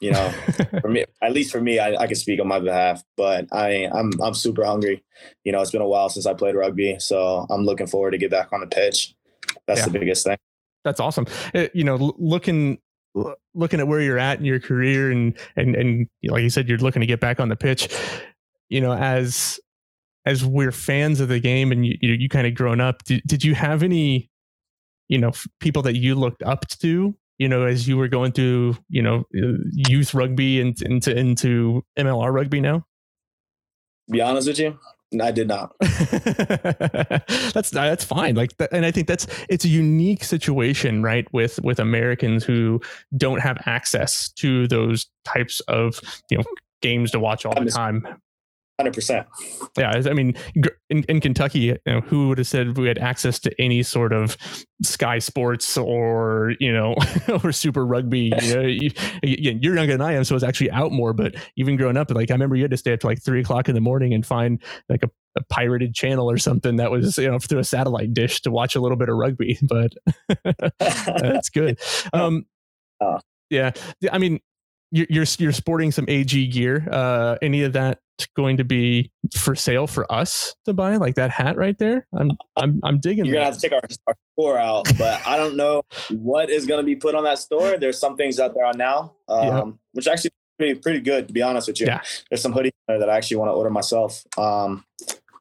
You know, [LAUGHS] for me, at least for me, I, I can speak on my behalf, but I, I'm I'm super hungry. You know, it's been a while since I played rugby, so I'm looking forward to get back on the pitch. That's yeah. the biggest thing. That's awesome. It, uh, you know, looking looking at where you're at in your career, and and and like you said, you're looking to get back on the pitch. You know, as as we're fans of the game, and you you, you kind of grown up, did, did you have any you know people that you looked up to you know, as you were going through, you know, uh, youth rugby and into into MLR rugby now? Be honest with you, I did not. [LAUGHS] that's that's fine. Like, and I think that's it's a unique situation, right? With with Americans who don't have access to those types of you know games to watch all the time. Hundred percent. Yeah, I mean, in, in Kentucky, you know, who would have said we had access to any sort of Sky Sports or you know [LAUGHS] or Super Rugby? You know, [LAUGHS] you, you're younger than I am, so it's actually out more. But even growing up, like I remember you had to stay up to like three o'clock in the morning and find like a, a pirated channel or something that was you know through a satellite dish to watch a little bit of rugby. [LAUGHS] But that's good. Um, uh. Yeah, I mean, you're you're sporting some AG gear. Uh, any of that going to be for sale for us to buy, like that hat right there? I'm I'm I'm digging. You're that. gonna have to take our, our store out, but I don't know what is gonna be put on that store. There's some things out there on now, um, yeah. which actually pretty pretty good to be honest with you. Yeah. There's some hoodies there that I actually want to order myself. Um,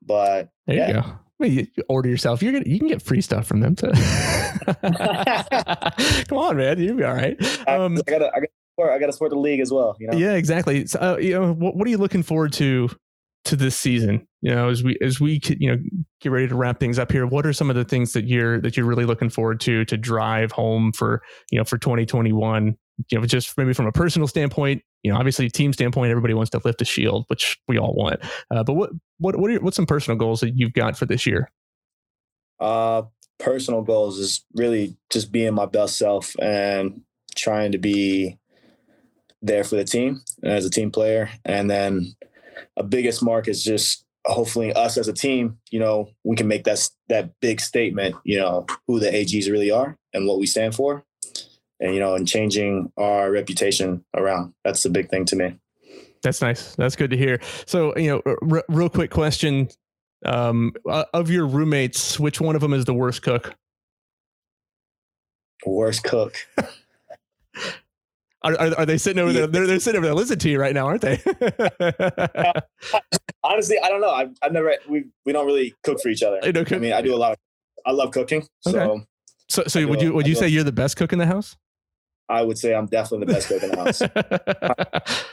but there yeah. you go. You order yourself. You're gonna you can get free stuff from them. too. [LAUGHS] [LAUGHS] Come on, man, you'll be all right. Um, I gotta, I gotta, support, I gotta support the league as well. You know? Yeah, exactly. So, uh, you know, what, what are you looking forward to to this season? You know, as we as we you know get ready to wrap things up here, what are some of the things that you're that you're really looking forward to to drive home for you know for 2021? You know, just maybe from a personal standpoint, you know, obviously team standpoint, everybody wants to lift a shield, which we all want. Uh, but what what what are your, what's some personal goals that you've got for this year? Uh, personal goals is really just being my best self and trying to be there for the team as a team player, and then a biggest mark is just hopefully us as a team, you know, we can make that that big statement, you know, who the AGs really are and what we stand for, and you know, and changing our reputation around. That's the big thing to me. That's nice. That's good to hear. So, you know, r- real quick question: um, uh, of your roommates, which one of them is the worst cook? Worst cook. [LAUGHS] Are, are, are, they sitting over there? They're, they're sitting over there listening to you right now, aren't they? [LAUGHS] Honestly, I don't know. I've, I've never, we, we don't really cook for each other. I, I mean, I do a lot of, I love cooking. So, okay. so, so would you, would you say you're the best cook in the house? I would say I'm definitely the best cook in the house.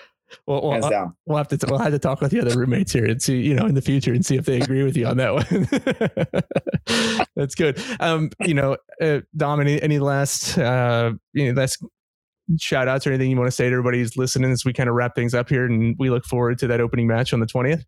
[LAUGHS] well, well Hands we'll have to t- we'll have to talk with the other roommates here and see you know in the future and see if they agree with you on that one. [LAUGHS] That's good. Um, you know, uh, Dom, any, any last uh, you know last shout outs or anything you want to say to everybody who's listening as we kind of wrap things up here and we look forward to that opening match on the 20th?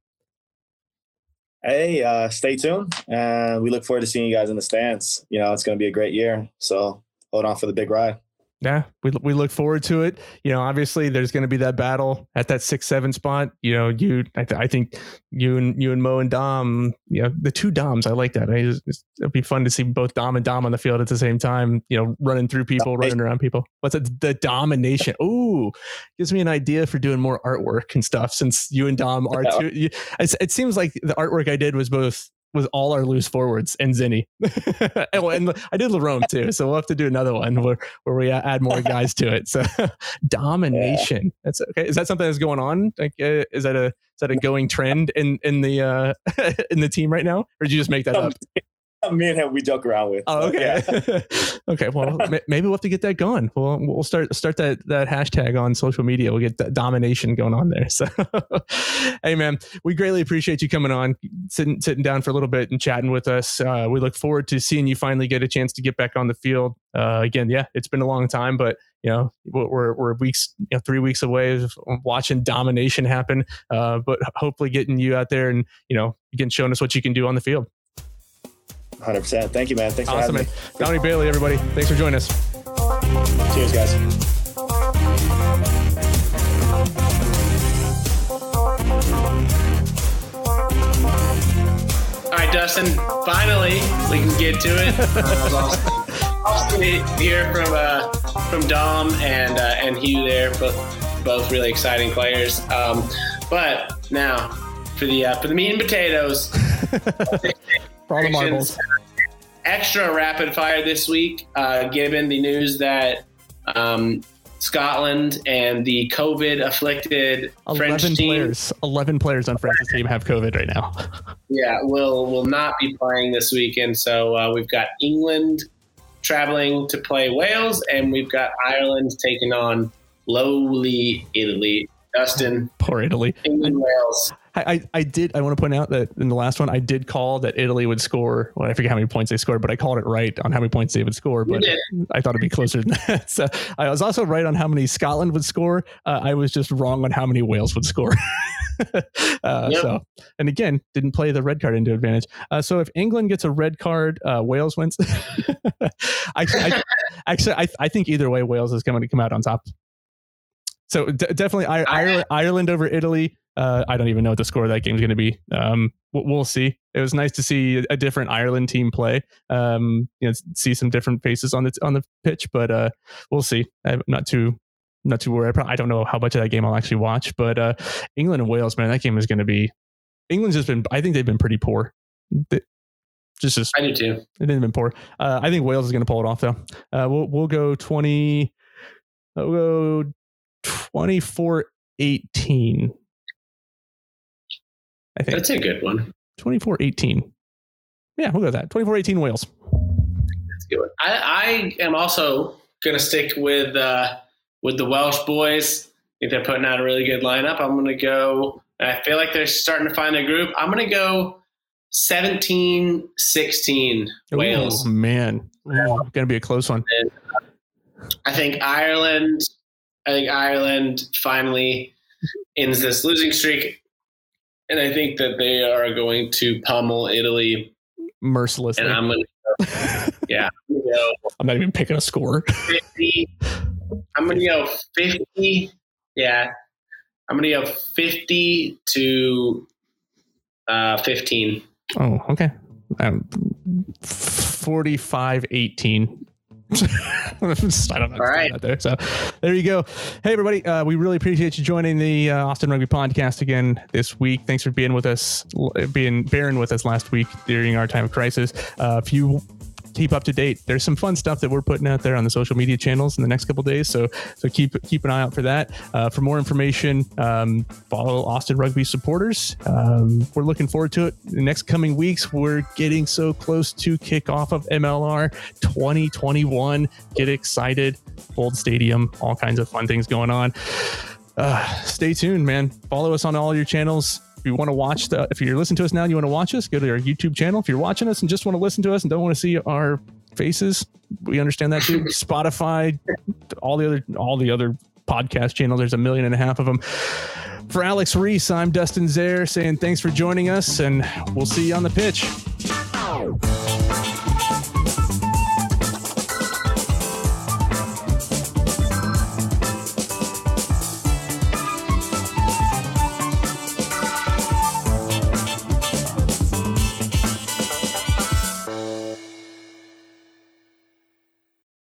Hey, uh, stay tuned. And we look forward to seeing you guys in the stands. You know, it's going to be a great year. So hold on for the big ride yeah, we we look forward to it. You know, obviously there's going to be that battle at that six seven spot. You know, you I, th- I, think you and you and Mo and Dom, you know, the two Doms. I like that. I just, it'd be fun to see both Dom and Dom on the field at the same time. You know, running through people, running around people. What's it? The domination. Ooh, gives me an idea for doing more artwork and stuff. Since you and Dom are two, you, it, it seems like the artwork I did was both was all our loose forwards and Zinni. and, [LAUGHS] [LAUGHS] and, I did Larome too, so we'll have to do another one where, where we add more guys to it. So [LAUGHS] domination. Yeah. That's okay. Is that something that's going on? Like, uh, is that a is that a going trend in in the uh, in the team right now, or did you just make that up? [LAUGHS] me and him we joke around with. Oh, okay. Yeah. [LAUGHS] okay. Well, [LAUGHS] maybe we'll have to get that going. We'll we'll start start that that hashtag on social media. We'll get that domination going on there. So, hey man, we greatly appreciate you coming on, sitting sitting down for a little bit and chatting with us. Uh, we look forward to seeing you finally get a chance to get back on the field. Uh, again, yeah, it's been a long time, but you know we're we're weeks, you know, three weeks away of watching domination happen. Uh, but hopefully, getting you out there and you know again showing us what you can do on the field. 100%. Thank you, man. Thanks awesome, for having man. me. Donnie Bailey, everybody. Thanks for joining us. Cheers, guys. All right, Dustin. Finally, we can get to it. [LAUGHS] awesome to hear from uh, from Dom and uh, and Hugh there, both both really exciting players. Um, but now for the uh, for the meat and potatoes. [LAUGHS] for all the marbles. Extra rapid fire this week, uh, given the news that um, Scotland and the COVID afflicted French team. Players, 11 players on France's team have COVID right now. [LAUGHS] yeah, will will not be playing this weekend. So uh, we've got England traveling to play Wales, and we've got Ireland taking on lowly Italy. Dustin. Poor Italy. England, Wales. I, I, did. I want to point out that in the last one, I did call that Italy would score. Well, I forget how many points they scored, but I called it right on how many points they would score. But I thought it'd be closer than [LAUGHS] that. So I was also right on how many Scotland would score. Uh, I was just wrong on how many Wales would score. [LAUGHS] uh, yep. So, and again, didn't play the red card into advantage. Uh, so if England gets a red card, uh, Wales wins. [LAUGHS] I, I, actually, I, I think either way, Wales is going to come out on top. So d- definitely I, Ireland, Ireland over Italy. Uh, I don't even know what the score of that game is going to be. Um, we'll, see. It was nice to see a different Ireland team play. Um, you know, see some different faces on the on the pitch, but uh, we'll see. I'm not too not too worried. I don't know how much of that game I'll actually watch, but uh, England and Wales, man, that game is going to be. England's just been. I think they've been pretty poor. They, just, just I do too. They've been poor. Uh, I think Wales is going to pull it off though. Uh, we'll we'll go twenty. We'll go 24 18 I think that's a good one. 24 18. Yeah, we'll go with that. 24-18 Wales. That's good. I, I am also going to stick with uh, with the Welsh boys. I think they're putting out a really good lineup. I'm going to go. I feel like they're starting to find their group. I'm going to go 17 16 Wales. Oh, man. going to be a close one. And I think Ireland. I think Ireland finally ends this losing streak, and I think that they are going to pummel Italy mercilessly. And I'm gonna, [LAUGHS] yeah, I'm, I'm not even picking a score. Fifty. I'm gonna go fifty. Yeah, I'm gonna go fifty to uh, fifteen. Oh, okay. Um, 45 18 [LAUGHS] I don't know. All right. There. So there you go. Hey, everybody. Uh, we really appreciate you joining the uh, Austin Rugby podcast again this week. Thanks for being with us, being bearing with us last week during our time of crisis. Uh, if you keep up to date. There's some fun stuff that we're putting out there on the social media channels in the next couple days. So so keep keep an eye out for that. Uh, for more information, um, follow Austin Rugby supporters. Um, we're looking forward to it. The next coming weeks, we're getting so close to kickoff of MLR 2021. Get excited! Bold Stadium, all kinds of fun things going on. Uh, stay tuned, man. Follow us on all your channels you want to watch the, if you're listening to us now and you want to watch us, go to our YouTube channel. If you're watching us and just want to listen to us and don't want to see our faces, we understand that too. [LAUGHS] Spotify, all the other, all the other podcast channels. There's a million and a half of them. For Alex Reese, I'm Dustin Zare saying thanks for joining us, and we'll see you on the pitch.